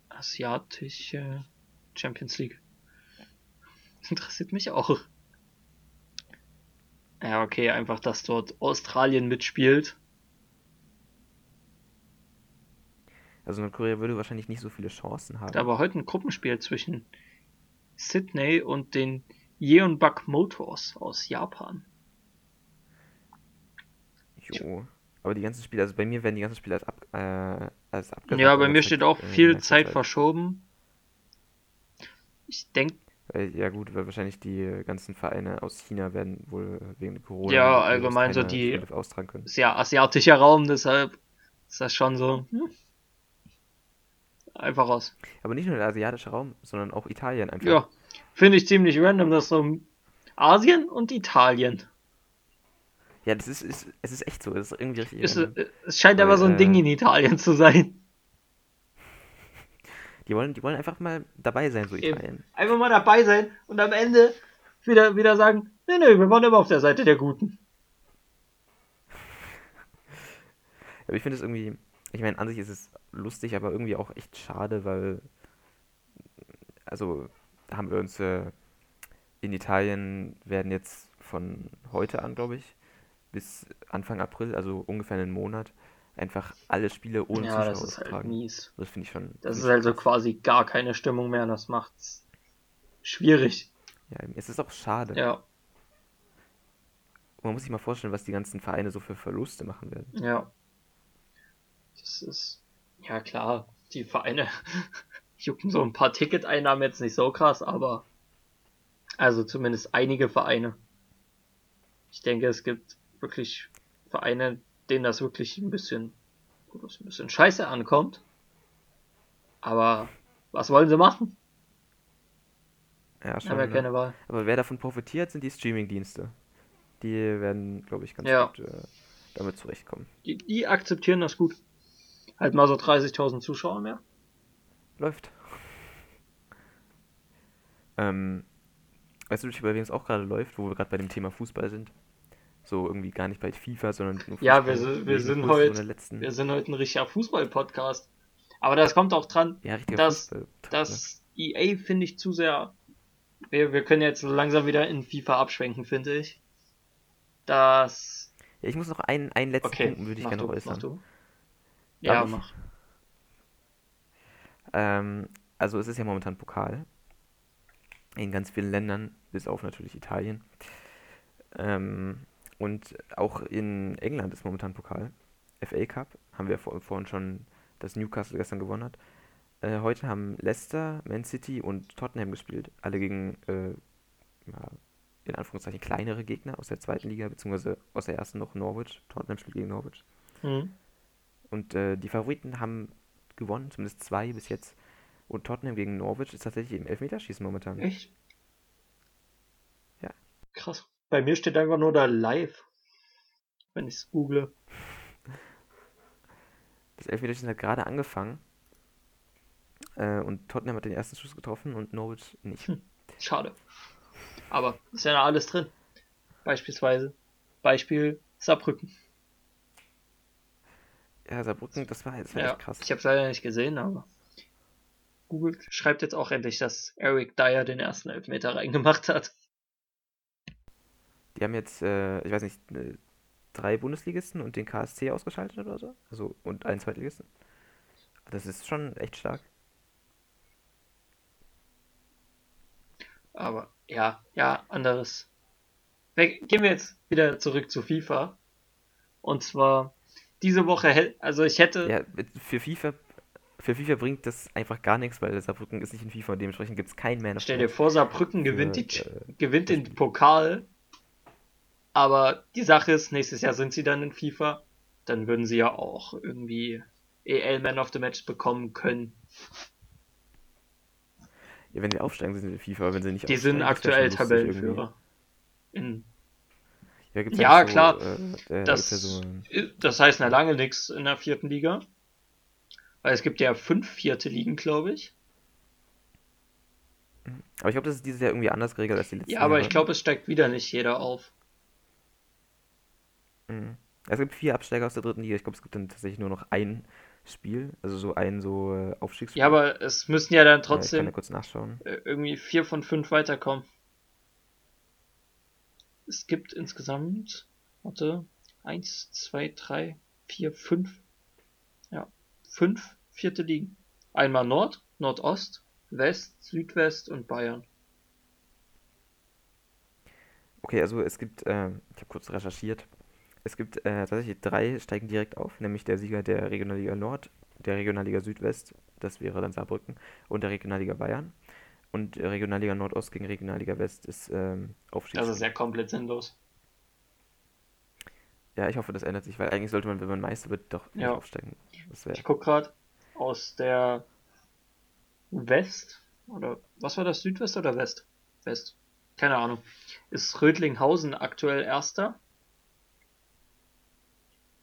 asiatische Champions League. Das interessiert mich auch. Ja, okay, einfach, dass dort Australien mitspielt. Also Nordkorea würde wahrscheinlich nicht so viele Chancen haben. Da war heute ein Gruppenspiel zwischen Sydney und den Yeonbak Motors aus Japan. Jo. Aber die ganzen Spiele, also bei mir werden die ganzen Spiele als, ab, äh, als abgesagt. Ja, bei mir steht auch viel Zeit verschoben. Ich denke. Ja gut, weil wahrscheinlich die ganzen Vereine aus China werden wohl wegen Corona. Ja, allgemein so die austragen können. Ist ja asiatischer Raum, deshalb ist das schon so. Hm. Einfach raus. Aber nicht nur der asiatische Raum, sondern auch Italien einfach. Ja, finde ich ziemlich random, dass so Asien und Italien. Ja, das ist, ist, es ist echt so. Das ist irgendwie richtig. Ist, es scheint Weil, aber so ein äh, Ding in Italien zu sein. Die wollen, die wollen einfach mal dabei sein, so Italien. Einfach mal dabei sein und am Ende wieder, wieder sagen, nee, nee, wir waren immer auf der Seite der Guten. Aber ich finde es irgendwie, ich meine, an sich ist es lustig, aber irgendwie auch echt schade, weil, also, haben wir uns äh, in Italien werden jetzt von heute an, glaube ich, bis Anfang April, also ungefähr einen Monat, einfach alle Spiele ohne ja, Zuschauer das ist halt mies. Das finde ich schon. Das ist also quasi gar keine Stimmung mehr, das macht's schwierig. Ja, es ist auch schade. Ja. Man muss sich mal vorstellen, was die ganzen Vereine so für Verluste machen werden. Ja. Das ist, ja klar, die Vereine jucken so ein paar Ticketeinnahmen jetzt nicht so krass, aber also zumindest einige Vereine. Ich denke, es gibt wirklich Vereine, denen das wirklich ein bisschen, ein bisschen scheiße ankommt. Aber was wollen sie machen? Ja, schon. Haben ja ne? keine Wahl. Aber wer davon profitiert, sind die Streaming-Dienste. Die werden, glaube ich, ganz ja. gut äh, damit zurechtkommen. Die, die akzeptieren das gut. Halt mal so 30.000 Zuschauer mehr. Läuft. Ähm, weißt du, es auch gerade läuft, wo wir gerade bei dem Thema Fußball sind? So irgendwie gar nicht bei FIFA, sondern nur Fußball. Ja, wir, sind, wir sind heute wir sind heute ein richtiger Fußball-Podcast. Aber das kommt auch dran, ja, dass, dass EA finde ich zu sehr. Wir, wir können jetzt langsam wieder in FIFA abschwenken, finde ich. Das. Ja, ich muss noch einen, einen letzten okay, Punkt würde ich gerne noch äußern. Mach du. Ja, mach. Ähm, also es ist ja momentan Pokal. In ganz vielen Ländern, bis auf natürlich Italien. Ähm, und auch in England ist momentan Pokal. FA Cup, haben wir vor, vorhin schon, dass Newcastle gestern gewonnen hat. Äh, heute haben Leicester, Man City und Tottenham gespielt. Alle gegen, äh, ja, in Anführungszeichen, kleinere Gegner aus der zweiten Liga, beziehungsweise aus der ersten noch Norwich. Tottenham spielt gegen Norwich. Mhm. Und äh, die Favoriten haben gewonnen, zumindest zwei bis jetzt. Und Tottenham gegen Norwich ist tatsächlich im Elfmeterschießen momentan. Echt? Ja. Krass. Bei mir steht einfach nur da live, wenn ich es google. Das Elfmeterschießen hat gerade angefangen. Äh, und Tottenham hat den ersten Schuss getroffen und Norwich nicht. Hm, schade. Aber ist ja noch alles drin. Beispielsweise. Beispiel Saarbrücken. Ja, Saarbrücken, das war jetzt ja, echt krass. Ich habe es leider nicht gesehen, aber Google schreibt jetzt auch endlich, dass Eric Dyer den ersten Elfmeter reingemacht hat die haben jetzt, äh, ich weiß nicht, äh, drei Bundesligisten und den KSC ausgeschaltet oder so. Also und einen Zweitligisten. Das ist schon echt stark. Aber ja, ja, anderes. Gehen wir jetzt wieder zurück zu FIFA. Und zwar diese Woche, also ich hätte. Ja, für FIFA, für FIFA bringt das einfach gar nichts, weil Saarbrücken ist nicht in FIFA und dementsprechend gibt es keinen Männer. Stell dir vor, Saarbrücken gewinnt, die, äh, gewinnt den Pokal aber die Sache ist, nächstes Jahr sind sie dann in FIFA. Dann würden sie ja auch irgendwie EL Man of the Match bekommen können. Ja, wenn sie aufsteigen, sind sie in FIFA, wenn sie nicht Die sind aktuell Tabellenführer. In ja, ja so, klar. Äh, das, ja so das heißt na lange nichts in der vierten Liga. Weil es gibt ja fünf vierte Ligen, glaube ich. Aber ich glaube, das ist dieses Jahr irgendwie anders geregelt als die letzten Ja, aber Jahre. ich glaube, es steigt wieder nicht jeder auf. Mhm. Es gibt vier Absteiger aus der dritten Liga. Ich glaube, es gibt dann tatsächlich nur noch ein Spiel, also so ein so äh, Aufstiegsspiel. Ja, aber es müssen ja dann trotzdem ja, ja kurz nachschauen. irgendwie vier von fünf weiterkommen. Es gibt insgesamt, warte, eins, zwei, drei, vier, fünf, ja, fünf vierte Ligen. Einmal Nord, Nordost, West, Südwest und Bayern. Okay, also es gibt, äh, ich habe kurz recherchiert, es gibt äh, tatsächlich drei steigen direkt auf, nämlich der Sieger der Regionalliga Nord, der Regionalliga Südwest, das wäre dann Saarbrücken, und der Regionalliga Bayern. Und Regionalliga Nordost gegen Regionalliga West ist ähm, Aufstieg. Also sehr komplett sinnlos. Ja, ich hoffe, das ändert sich, weil eigentlich sollte man, wenn man Meister wird, doch nicht ja. aufsteigen. ich gucke gerade aus der West, oder was war das, Südwest oder West? West. Keine Ahnung. Ist Rödlinghausen aktuell Erster.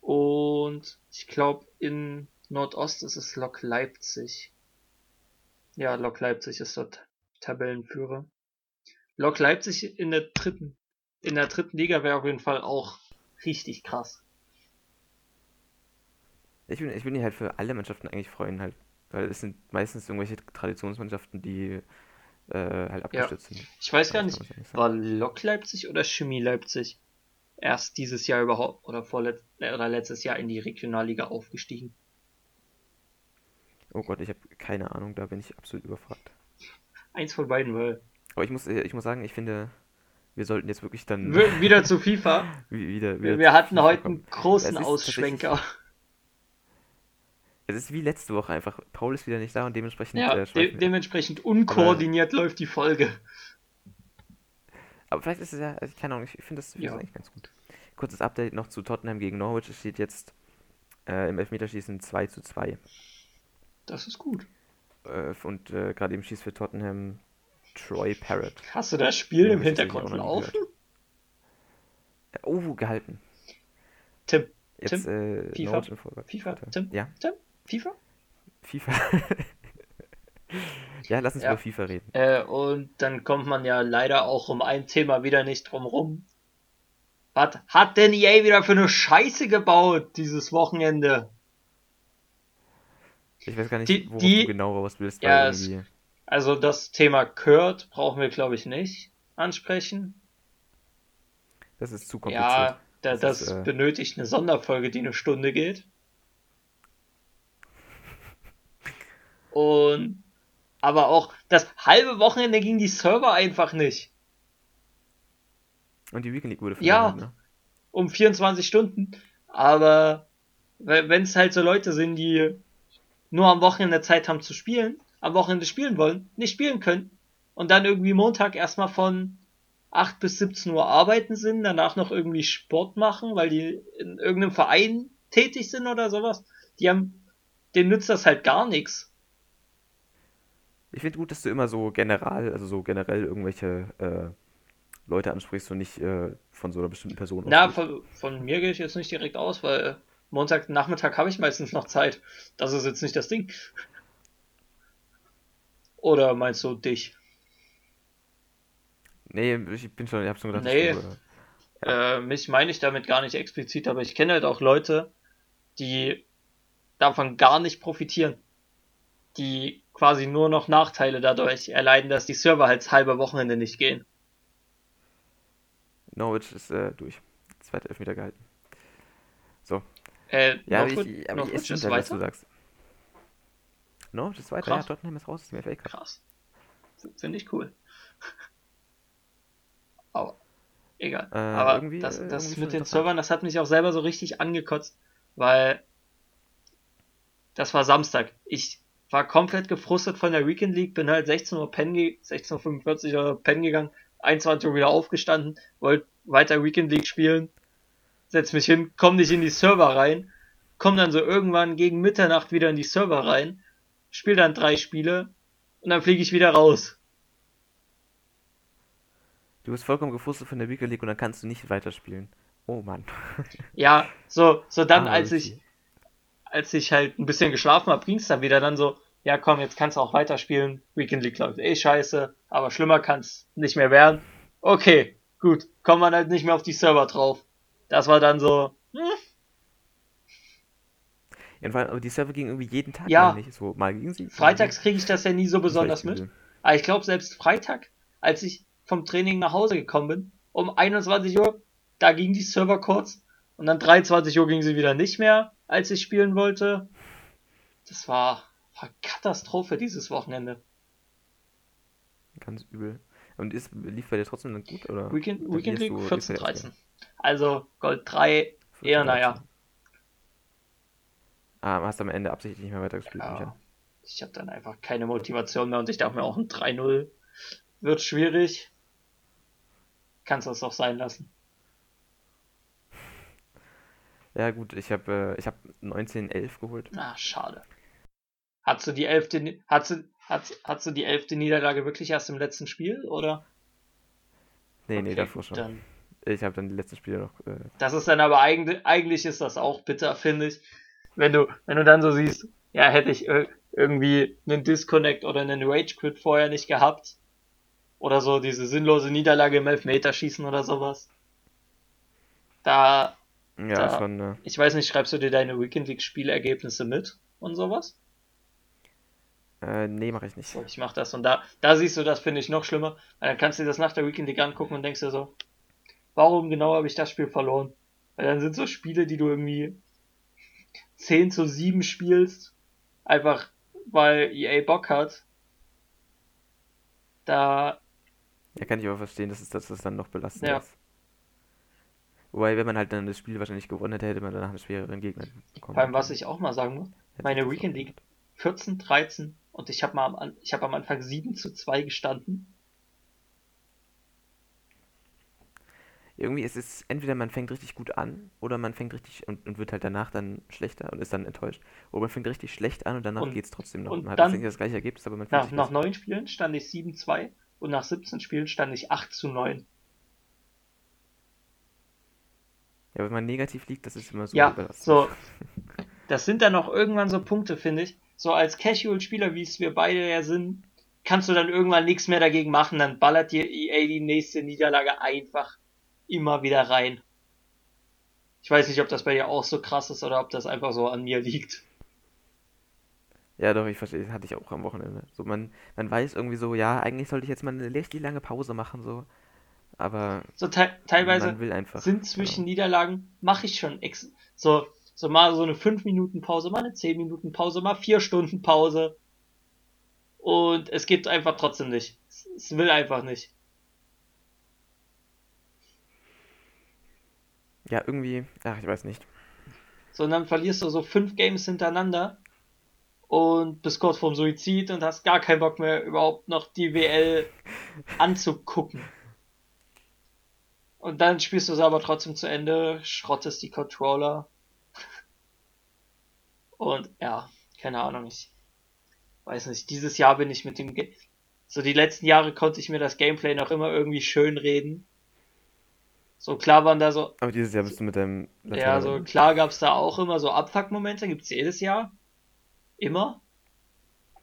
Und ich glaube, in Nordost ist es Lok Leipzig. Ja, Lok Leipzig ist dort Tabellenführer. Lok Leipzig in der dritten, in der dritten Liga wäre auf jeden Fall auch richtig krass. Ich bin, ich bin halt für alle Mannschaften eigentlich freuen halt, weil es sind meistens irgendwelche Traditionsmannschaften, die äh, halt abgestürzt ja. sind. Ich weiß gar nicht, war Lok Leipzig oder Chemie Leipzig erst dieses Jahr überhaupt oder vorletzt oder letztes Jahr in die Regionalliga aufgestiegen? Oh Gott, ich habe keine Ahnung, da bin ich absolut überfragt. Eins von beiden, weil. Aber ich muss, ich muss sagen, ich finde, wir sollten jetzt wirklich dann. Wieder zu FIFA. wieder, wieder wir hatten FIFA heute einen großen Ausschwenker. Es ist wie letzte Woche einfach. Paul ist wieder nicht da und dementsprechend. Ja, äh, de dementsprechend unkoordiniert läuft die Folge. Aber vielleicht ist es ja, also keine Ahnung, ich finde das, find ja. das eigentlich ganz gut. Kurzes Update noch zu Tottenham gegen Norwich. Es steht jetzt äh, im Elfmeterschießen 2 zu 2. Das ist gut. Äh, und äh, gerade eben schießt für Tottenham Troy Parrott. Hast du das Spiel ja, im Hintergrund laufen? Oh, gehalten. Tim. Jetzt, Tim? Äh, FIFA? FIFA? Tim? Ja. Tim? FIFA? FIFA. ja, lass uns ja. über FIFA reden. Äh, und dann kommt man ja leider auch um ein Thema wieder nicht drum rum. Was hat denn EA wieder für eine Scheiße gebaut dieses Wochenende? Ich weiß gar nicht, die, worauf die, du genau raus willst. Ja, es, also das Thema Kurt brauchen wir, glaube ich, nicht ansprechen. Das ist zu kompliziert. Ja, da, das, das ist, äh... benötigt eine Sonderfolge, die eine Stunde geht. Und aber auch das halbe Wochenende ging die Server einfach nicht. Und die Weekend League wurde Ja, ne? um 24 Stunden. Aber wenn es halt so Leute sind, die nur am Wochenende Zeit haben zu spielen, am Wochenende spielen wollen, nicht spielen können und dann irgendwie Montag erstmal von 8 bis 17 Uhr arbeiten sind, danach noch irgendwie Sport machen, weil die in irgendeinem Verein tätig sind oder sowas, die haben, denen nützt das halt gar nichts. Ich finde gut, dass du immer so general, also so generell irgendwelche äh, Leute ansprichst und nicht äh, von so einer bestimmten Person. Na, von, von, mir gehe ich jetzt nicht direkt aus, weil Montagnachmittag habe ich meistens noch Zeit. Das ist jetzt nicht das Ding. Oder meinst du dich? Nee, ich bin schon, ich hab schon gedacht, nee, du, ja. äh, mich meine ich damit gar nicht explizit, aber ich kenne halt auch Leute, die davon gar nicht profitieren. Die quasi nur noch Nachteile dadurch erleiden, dass die Server halt halbe Wochenende nicht gehen. Norwich ist äh, durch. Zweiter Elfmeter gehalten. So, äh, ja, aber ich, aber ich ist weiter? was du sagst. No, das ist weiter. Krass. Ja, Tottenham ist raus aus dem FA Cup. Krass. Finde ich cool. Aber egal. Äh, Aber irgendwie, das, äh, das irgendwie mit den. Servern, das hat mich auch selber so richtig angekotzt, weil das war Samstag. Ich war komplett gefrustet von der Weekend League, bin halt 16 Uhr pennen, ge- 16.45 Uhr pennen gegangen, 21 Uhr wieder aufgestanden, wollte weiter Weekend League spielen, setz mich hin, komm nicht in die Server rein, komm dann so irgendwann gegen Mitternacht wieder in die Server rein, spiel dann drei Spiele und dann fliege ich wieder raus. Du bist vollkommen gefrustet von der Weekend League und dann kannst du nicht weiterspielen. Oh Mann. Ja, so, so dann, Ah, als ich, als ich halt ein bisschen geschlafen habe, ging's dann wieder dann so, ja komm, jetzt kannst du auch weiterspielen. Weekend League läuft eh scheiße, aber schlimmer kann's nicht mehr werden. Okay, gut, kommt man halt nicht mehr auf die Server drauf. Das war dann so, hm, Ja, und vor allem, aber die Server gingen irgendwie jeden Tag Ja. nicht. So, mal gingen sie. freitags kriege ich das ja nie so besonders mit. Aber ich glaube, selbst Freitag, als ich vom Training nach Hause gekommen bin, um 21 Uhr, da ging die Server kurz und dann 23 Uhr ging sie wieder nicht mehr, als ich spielen wollte. Das war, war Katastrophe dieses Wochenende. Ganz übel. Und ist, lief bei dir trotzdem dann gut? Oder? Weekend, Weekend League hast du- 14, wie hast du 13. Also Gold 3, eher naja. Ah, hast am Ende absichtlich nicht mehr weitergespielt. Ja, ich habe dann einfach keine Motivation mehr und ich dachte mir auch ein 3-0 wird schwierig. Kannst das auch sein lassen. Ja, gut, ich habe äh, ich hab 1911 geholt. Ah, schade. Hast du die elfte, hast du, hast, hast du die elfte Niederlage wirklich erst im letzten Spiel, oder? Nee, nee, Okay, davor gut, schon. Dann, Ich habe dann die letzten Spiele noch. Äh, das ist dann aber eigentlich, eigentlich ist das auch bitter, finde ich. Wenn du, wenn du dann so siehst, ja, hätte ich ir- irgendwie einen Disconnect oder einen Rage Quit vorher nicht gehabt. Oder so diese sinnlose Niederlage im Elfmeterschießen oder sowas. Da, ja, Da- schon. Äh, ich weiß nicht, schreibst du dir deine Weekend League Spielergebnisse mit und sowas? äh, nee, mache ich nicht. So, ich mach das und da, da siehst du, das finde ich noch schlimmer. Weil dann kannst du dir das nach der Weekend League angucken und denkst dir so, warum genau habe ich das Spiel verloren? Weil dann sind so Spiele, die du irgendwie 10 zu 7 spielst, einfach weil EA Bock hat. Da, Ja, kann ich aber verstehen, dass es, dass es dann noch belastender Ja. ist. Wobei, wenn man halt dann das Spiel wahrscheinlich gewonnen hätte, hätte man danach einen schwereren Gegner bekommen. vor allem was ich auch mal sagen muss, meine Weekend League 14, 13 und ich habe am, ich habe am Anfang 7 zu 2 gestanden. Irgendwie ist es entweder man fängt richtig gut an oder man fängt richtig und, und wird halt danach dann schlechter und ist dann enttäuscht. Oder man fängt richtig schlecht an und danach geht es trotzdem noch. und Man hat dann- letztendlich das gleiche Ergebnis, aber man fühlt Nach, nach besser. 9 Spielen stand ich 7-2 und nach 17 Spielen stand ich 8 zu 9. Ja, wenn man negativ liegt, das ist immer so Ja, belastend. so. Das sind dann auch irgendwann so Punkte, finde ich. So als Casual-Spieler, wie es wir beide ja sind, kannst du dann irgendwann nichts mehr dagegen machen. Dann ballert dir EA die nächste Niederlage einfach immer wieder rein. Ich weiß nicht, ob das bei dir auch so krass ist oder ob das einfach so an mir liegt. Ja, doch, ich verstehe, das hatte ich auch am Wochenende. So, man, man weiß irgendwie so, ja, eigentlich sollte ich jetzt mal eine richtig lange Pause machen, so. Aber So te teilweise sind zwischen Niederlagen, mache ich schon ex so, so mal so eine 5 Minuten Pause, mal eine 10 Minuten Pause, mal 4 Stunden Pause. Und es geht einfach trotzdem nicht. Es, es will einfach nicht. Ja, irgendwie, ach, ich weiß nicht. So, und dann verlierst du so 5 Games hintereinander und bist kurz vorm Suizid und hast gar keinen Bock mehr, überhaupt noch die WL anzugucken. Und dann spielst du es aber trotzdem zu Ende, schrottest die Controller. Und ja, keine Ahnung, ich weiß nicht, dieses Jahr bin ich mit dem, Ge so die letzten Jahre konnte ich mir das Gameplay noch immer irgendwie schön reden. So klar waren da so, Aber dieses Jahr bist du mit deinem ja, Latein- so klar gab's da auch immer so Abfuck-Momente, gibt's jedes Jahr. Immer.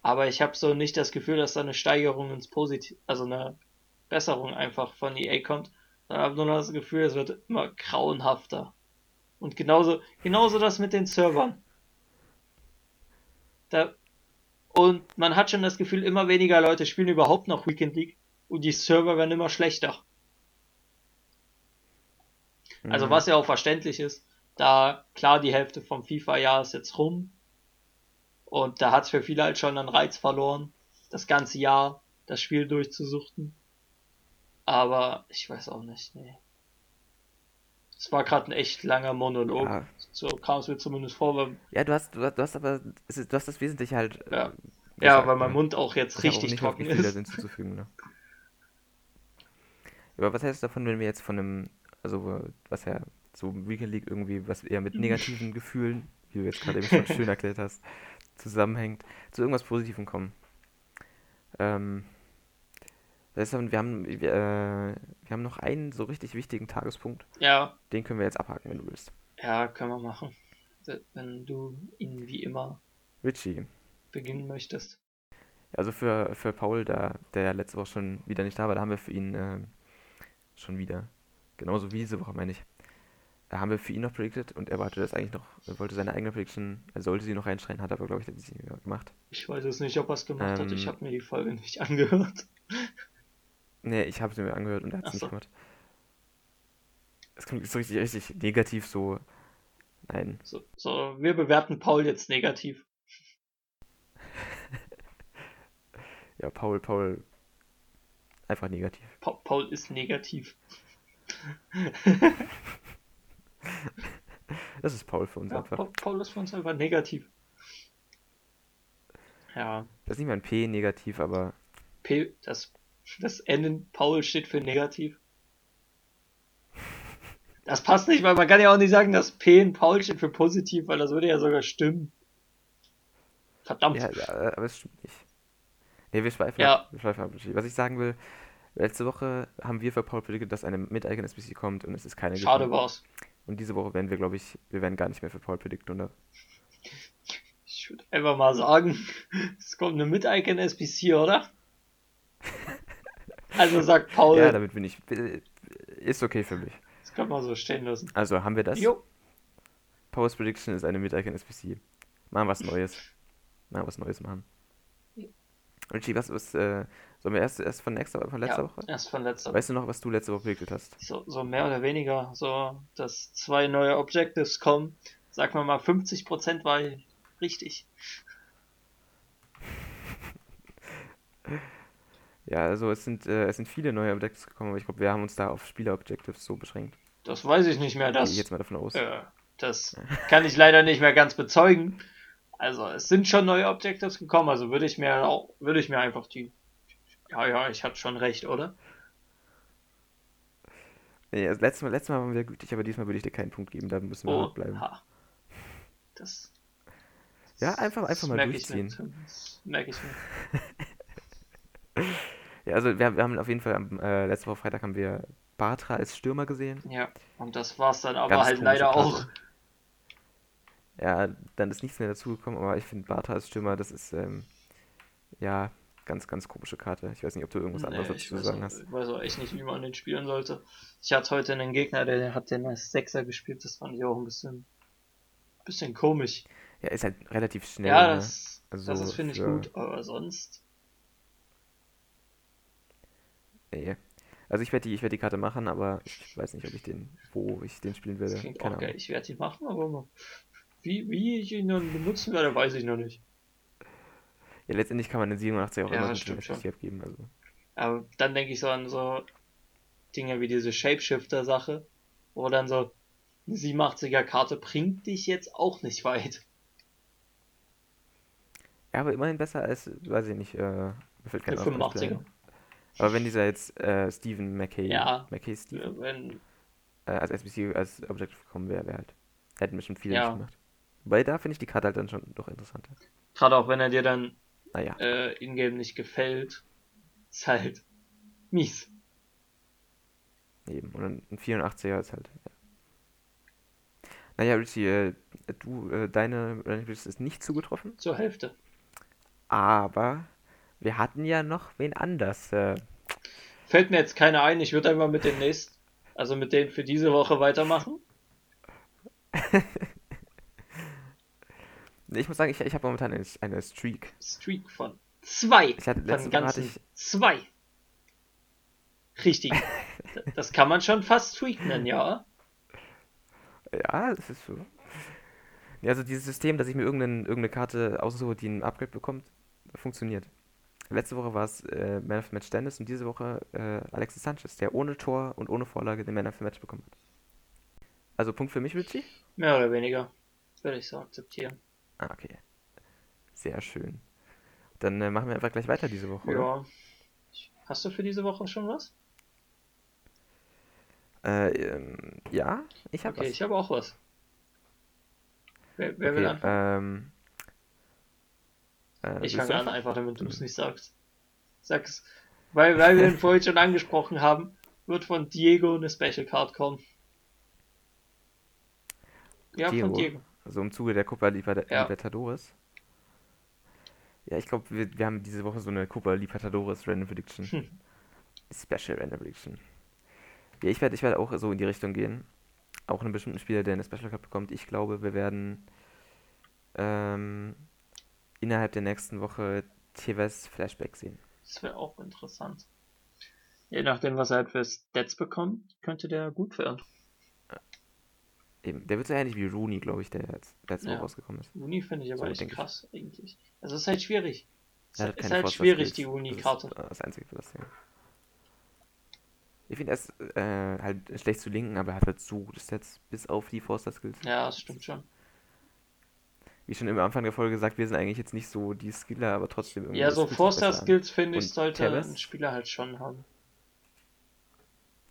Aber ich habe so nicht das Gefühl, dass da eine Steigerung ins Positiv, also eine Besserung einfach von EA kommt. Sondern habe nur noch das Gefühl, es wird immer grauenhafter. Und genauso, genauso das mit den Servern. Da, und man hat schon das Gefühl, immer weniger Leute spielen überhaupt noch Weekend League und die Server werden immer schlechter. Also Mhm. was ja auch verständlich ist, da klar die Hälfte vom FIFA-Jahr ist jetzt rum und da hat's für viele halt schon einen Reiz verloren, das ganze Jahr das Spiel durchzusuchten. Aber ich weiß auch nicht, nee. Es war gerade ein echt langer Monolog. Ja. So kam es mir zumindest vor. Weil, Ja, du hast, du hast, aber, du hast das Wesentliche halt. Ja. ja, weil mein ne? Mund auch jetzt auch richtig mehr trocken viel ist. hinzuzufügen, ne? Aber was hältst du davon, wenn wir jetzt von einem, also was ja so Weekend League irgendwie, was eher mit negativen Gefühlen, wie du jetzt gerade eben schon schön erklärt hast, zusammenhängt, zu irgendwas Positivem kommen? Ähm, das heißt, wir haben, wir, äh, wir haben noch einen so richtig wichtigen Tagespunkt, Ja, den können wir jetzt abhaken, wenn du willst. ja, können wir machen. Wenn du ihn wie immer Richie, beginnen möchtest. also für, für Paul, der, der ja letzte Woche schon wieder nicht da war, da haben wir für ihn ähm, schon wieder, genauso wie diese Woche, meine ich, da haben wir für ihn noch predicted und er wollte das eigentlich noch, er wollte seine eigene Prediction, er sollte sie noch reinschreien, hat aber, glaube ich, das nicht gemacht. Ich weiß es nicht, ob er es gemacht hat. Ich Ähm. habe mir die Folge nicht angehört. Nee, ich habe sie mir angehört und er hat es nicht so. gemacht. Es klingt so richtig, richtig negativ, so, nein, So, so, wir bewerten Paul jetzt negativ. ja, Paul, Paul, einfach negativ. Pa Paul ist negativ. Das ist Paul für uns Ja, einfach. Pa Paul ist für uns einfach negativ. Ja, Das ist nicht mal ein P negativ, aber P, das, das N in Paul steht für negativ. Das passt nicht, weil man kann ja auch nicht sagen, dass P in Paul steht für positiv, weil das würde ja sogar stimmen. Verdammt. Ja, ja, aber es stimmt nicht. Nee, wir schweifen Ja. ab. Wir schweifen ab. Was ich sagen will, letzte Woche haben wir für Paul predicted, dass eine mit eigenen SBC kommt und es ist keine Schade gekommen. war's. Und diese Woche werden wir, glaube ich, wir werden gar nicht mehr für Paul predicten, oder? Ich würde einfach mal sagen, es kommt eine mit-Icon SBC, oder? Also sagt Paul, Ja, damit bin ich. äh, Ist okay für mich. das kann man so stehen lassen. Also haben wir das. Jo, Paul's Prediction ist eine mit eigenen SBC. Machen was Neues. Machen was Neues machen. Richie, was ist, äh, sollen wir erst, erst von nächster von letzter ja, Woche? erst von letzter Weißt du noch, was du letzte Woche predicted hast? so, so mehr oder weniger, so, dass zwei neue Objectives kommen. Sag mal mal, 50% war richtig. Ja, also es sind, äh, es sind viele neue Objectives gekommen, aber ich glaube, wir haben uns da auf Spieler-Objectives so beschränkt. Das weiß ich nicht mehr. Das, ich jetzt mal davon aus. äh, das kann ich leider nicht mehr ganz bezeugen. Also es sind schon neue Objectives gekommen, also würde ich mir auch, würde ich mir einfach die. Ja, ja, ich hatte schon recht, oder? Nee, also letztes Mal, letztes Mal waren wir gütig, aber diesmal würde ich dir keinen Punkt geben, da müssen wir Oh, hart bleiben. ha. Das. Ja, einfach- einfach mal durchziehen. Das merke ich mir. Ja, also wir, wir haben auf jeden Fall am äh, letzte Woche Freitag haben wir Bartra als Stürmer gesehen. Ja, und das war's dann aber Ganz halt leider Karte. auch. Ja, dann ist nichts mehr dazugekommen, aber ich finde Bartra als Stürmer, das ist ähm, ja ganz, ganz komische Karte. Ich weiß nicht, ob du irgendwas anderes Nee, dazu zu sagen auch, hast. ich weiß auch echt nicht, wie man den spielen sollte. Ich hatte heute einen Gegner, der hat den als Sechser gespielt, das fand ich auch ein bisschen, bisschen komisch. Ja, ist halt relativ schnell. ja, ne? das, Also das ist, finde ich, gut, aber sonst. Nee. Also ich werde die, ich werd die Karte machen, aber ich weiß nicht, ob ich den, wo ich den spielen Das werde. klingt Keine auch geil. Ich werde ihn machen, aber wie, wie ich ihn dann benutzen werde, weiß ich noch nicht. Ja, letztendlich kann man den 87 auch Ja, immer das SPC abgeben. Also. Aber dann denke ich so an so Dinge wie diese Shapeshifter-Sache, wo dann so eine 87er Karte bringt dich jetzt auch nicht weit. Ja, aber immerhin besser als, weiß ich nicht, äh, mir fällt kein Eine anderes Beispiel 85er. ein. Aber wenn dieser jetzt äh, Stephen McKay, Ja. McKay Stephen, Wenn, äh, als SBC als Objective gekommen wäre, wäre halt, hätten bestimmt viele Ja. nicht gemacht. Weil da finde ich die Karte halt dann schon doch interessanter. gerade auch wenn er dir dann Naja, äh, in-game nicht gefällt, ist halt mies. eben. Und dann ein 84er ist halt, ja. Naja, Richie, äh, du, äh, deine Running ist nicht zugetroffen, Zur Hälfte. aber wir hatten ja noch wen anders. Äh, Fällt mir jetzt keiner ein, ich würde einfach mit den nächsten, also mit denen für diese Woche weitermachen. ich muss sagen, ich, ich habe momentan eine, eine Streak. Streak von zwei. Ich hatte, von ganzen ich, zwei. Richtig. das kann man schon fast Streak nennen, ja. Ja, das ist so. Ja, also dieses System, dass ich mir irgendeine, irgendeine Karte aussuche, die ein Upgrade bekommt, funktioniert. Letzte Woche war es äh, Man of the Match Dennis und diese Woche äh, Alexis Sanchez, der ohne Tor und ohne Vorlage den Man of the Match bekommen hat. Also Punkt für mich, Richie? Mehr oder weniger. Würde ich so akzeptieren. Ah, okay. Sehr schön. Dann äh, machen wir einfach gleich weiter diese Woche, oder? Ja. Hast du für diese Woche schon was? Äh, ähm, ja, ich habe Okay, was. ich habe auch was. Wer, wer will Okay, anfangen? ähm, äh, ich fange an, einfach damit du es nicht sagst. Sag es. Weil, weil wir ihn vorhin schon angesprochen haben, wird von Diego eine Special Card kommen. Ja, Diego? von Diego. Also im Zuge der Copa Liber- Ja. Libertadores. Ja, ich glaube, wir, wir haben diese Woche so eine Copa Libertadores Random Prediction. Hm. Special Random Prediction. Ja, ich werde ich werd auch so in die Richtung gehen. Auch einen bestimmten Spieler, der eine Special Cup bekommt. Ich glaube, wir werden ähm, innerhalb der nächsten Woche Tevez Flashback sehen. Das wäre auch interessant. Je nachdem, was er halt für Stats bekommt, könnte der gut werden. Eben, der wird so ähnlich wie Rooney, glaube ich, der jetzt letzte Ja. Woche rausgekommen ist. Uni finde ich aber So, echt denke ich. krass, eigentlich. Also es ist halt schwierig. Es ist keine halt schwierig, die Das Uni-Karte. ist äh, das Einzige für das Ding. Ich finde, er ist äh, halt schlecht zu linken, aber er hat halt so gute Stats, bis auf die Forster Skills. Ja, das stimmt schon. Wie schon im Anfang der Folge gesagt, wir sind eigentlich jetzt nicht so die Skiller, aber trotzdem irgendwie. Ja, so. Forster-Skills, finde ich, sollte Tevez? ein Spieler halt schon haben.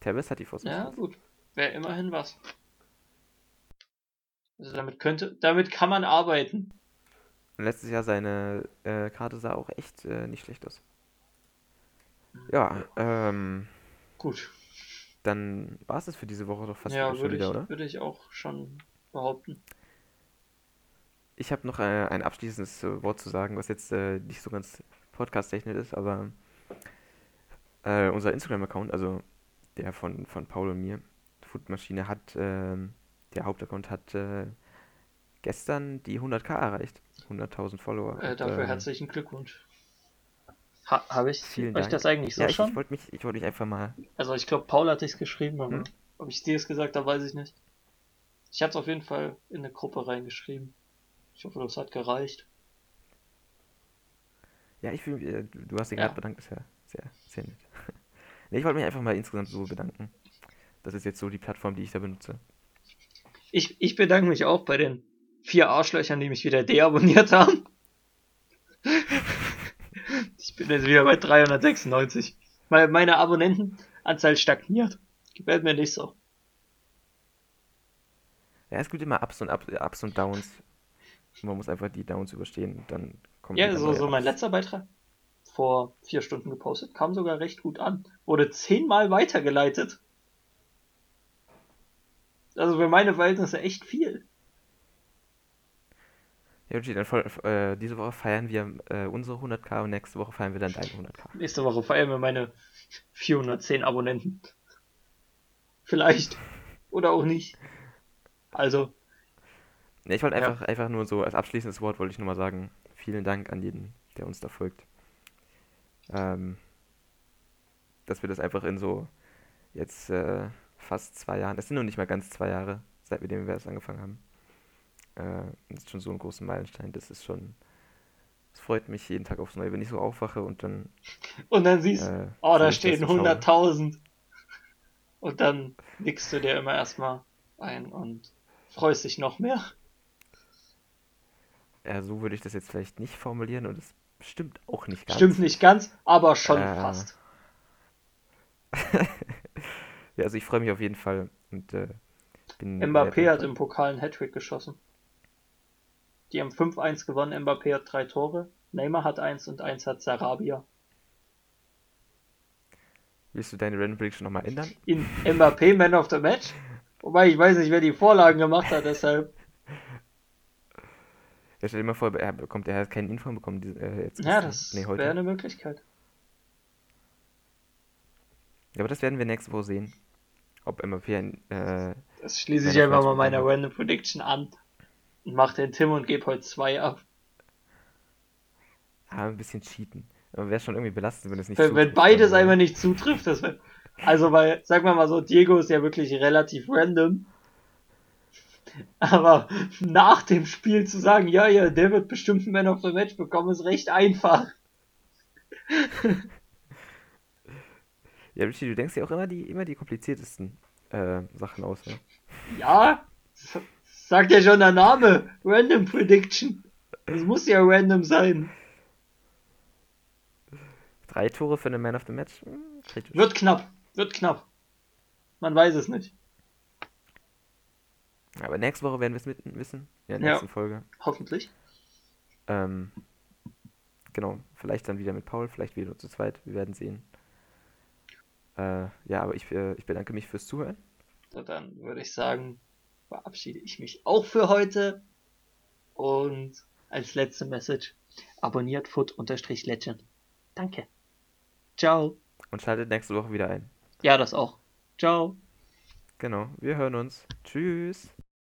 Tevez hat die Forster Ja, gut. Wäre immerhin was. Also damit könnte, damit kann man arbeiten. Und letztes Jahr seine äh, Karte sah auch echt äh, nicht schlecht aus. Ja, ähm, Gut. dann war es das für diese Woche doch fast ja, schon wieder, ich, oder? würde ich auch schon behaupten. Ich habe noch äh, ein abschließendes äh, Wort zu sagen, was jetzt äh, nicht so ganz podcast-technisch ist, aber äh, unser Instagram-Account, also der von, von Paul und mir, Foodmaschine, hat, ähm, der Hauptaccount hat äh, gestern die 100k erreicht. 100.000 Follower. Äh, Und, dafür ähm, herzlichen Glückwunsch. Ha, Habe ich euch Dank. das eigentlich so Ja, ich, schon? ich wollte mich, ich wollte mich einfach mal. Also ich glaube, Paul hat es geschrieben, aber Hm? ob ich dir es gesagt habe, weiß ich nicht. Ich habe es auf jeden Fall in eine Gruppe reingeschrieben. Ich hoffe, das hat gereicht. Ja, ich fühle, äh, du hast dich Ja. gerade bedankt, ist ja sehr, sehr nett. nee, ich wollte mich einfach mal insgesamt so bedanken. Das ist jetzt so die Plattform, die ich da benutze. Ich, ich bedanke mich auch bei den vier Arschlöchern, die mich wieder deabonniert haben. ich bin jetzt wieder bei 396. Weil meine Abonnentenanzahl stagniert. Gefällt mir nicht so. Ja, es gibt immer Ups und Ups, Ups und Downs. Man muss einfach die Downs überstehen und dann kommen Ja, so, so mein letzter Beitrag vor vier Stunden gepostet, kam sogar recht gut an. Wurde zehnmal weitergeleitet. Also für meine Verhältnisse echt viel. Ja, Richie, dann äh, diese Woche feiern wir äh, unsere 100k und nächste Woche feiern wir dann deine 100k. Nächste Woche feiern wir meine 410 Abonnenten. Vielleicht. Oder auch nicht. Also, Ne, ich wollte Ja. einfach, einfach nur so als abschließendes Wort wollte ich nur mal sagen, vielen Dank an jeden, der uns da folgt. Ähm, dass wir das einfach in so jetzt äh, fast zwei Jahren, es sind noch nicht mal ganz zwei Jahre, seitdem wir das angefangen haben. Äh, das ist schon so ein großer Meilenstein, das ist schon, es freut mich jeden Tag aufs Neue, wenn ich so aufwache und dann und dann siehst du, äh, oh, da stehen so schaue. 100.000. Und dann nickst du dir immer erstmal ein und freust dich noch mehr. Ja, so würde ich das jetzt vielleicht nicht formulieren und es stimmt auch nicht ganz. Stimmt nicht ganz, aber schon Äh, fast. Ja, also ich freue mich auf jeden Fall und äh, Mbappé hat im Pokal einen Hattrick geschossen. Die haben 5-1 gewonnen, Mbappé hat drei Tore, Neymar hat eins und eins hat Sarabia. Willst du deine Random Prediction nochmal ändern? In Mbappé Man of the Match. Wobei ich weiß nicht, wer die Vorlagen gemacht hat, deshalb. Ja, stell dir mal vor, er bekommt, er hat keinen Info bekommen äh, jetzt Ja, das nee, wäre eine Möglichkeit. Ja, aber das werden wir nächste Woche sehen. Ob MAP ein, äh, Das schließe ich einfach mal meiner Random Prediction an. Und mach den Tim und gebe heute zwei ab. ah, ein bisschen cheaten. Aber wäre schon irgendwie belastend, wenn es nicht Wenn, wenn zutrifft, beides dann, äh, einmal nicht zutrifft, das wär, Also, weil, sagen wir mal so, Diego ist ja wirklich relativ random. Aber nach dem Spiel zu sagen, ja, ja, der wird bestimmt einen Man of the Match bekommen, ist recht einfach. Ja, Richie, du denkst ja auch immer die, immer die kompliziertesten äh, Sachen aus, ne? Ja, sagt ja schon der Name. Random Prediction. Das muss ja random sein. Drei Tore für einen Man of the Match? Hm, kritisch. Wird knapp. Wird knapp. Man weiß es nicht. Aber nächste Woche werden wir es wissen. Ja, in der Ja. nächsten Folge. Hoffentlich. Ähm, genau, vielleicht dann wieder mit Paul, vielleicht wieder nur zu zweit. Wir werden sehen. Äh, ja, aber ich, äh, ich bedanke mich fürs Zuhören. So, dann würde ich sagen, verabschiede ich mich auch für heute. Und als letzte Message, abonniert foot-legend. Danke. Ciao. Und schaltet nächste Woche wieder ein. Ja, das auch. Ciao. Genau, wir hören uns. Tschüss.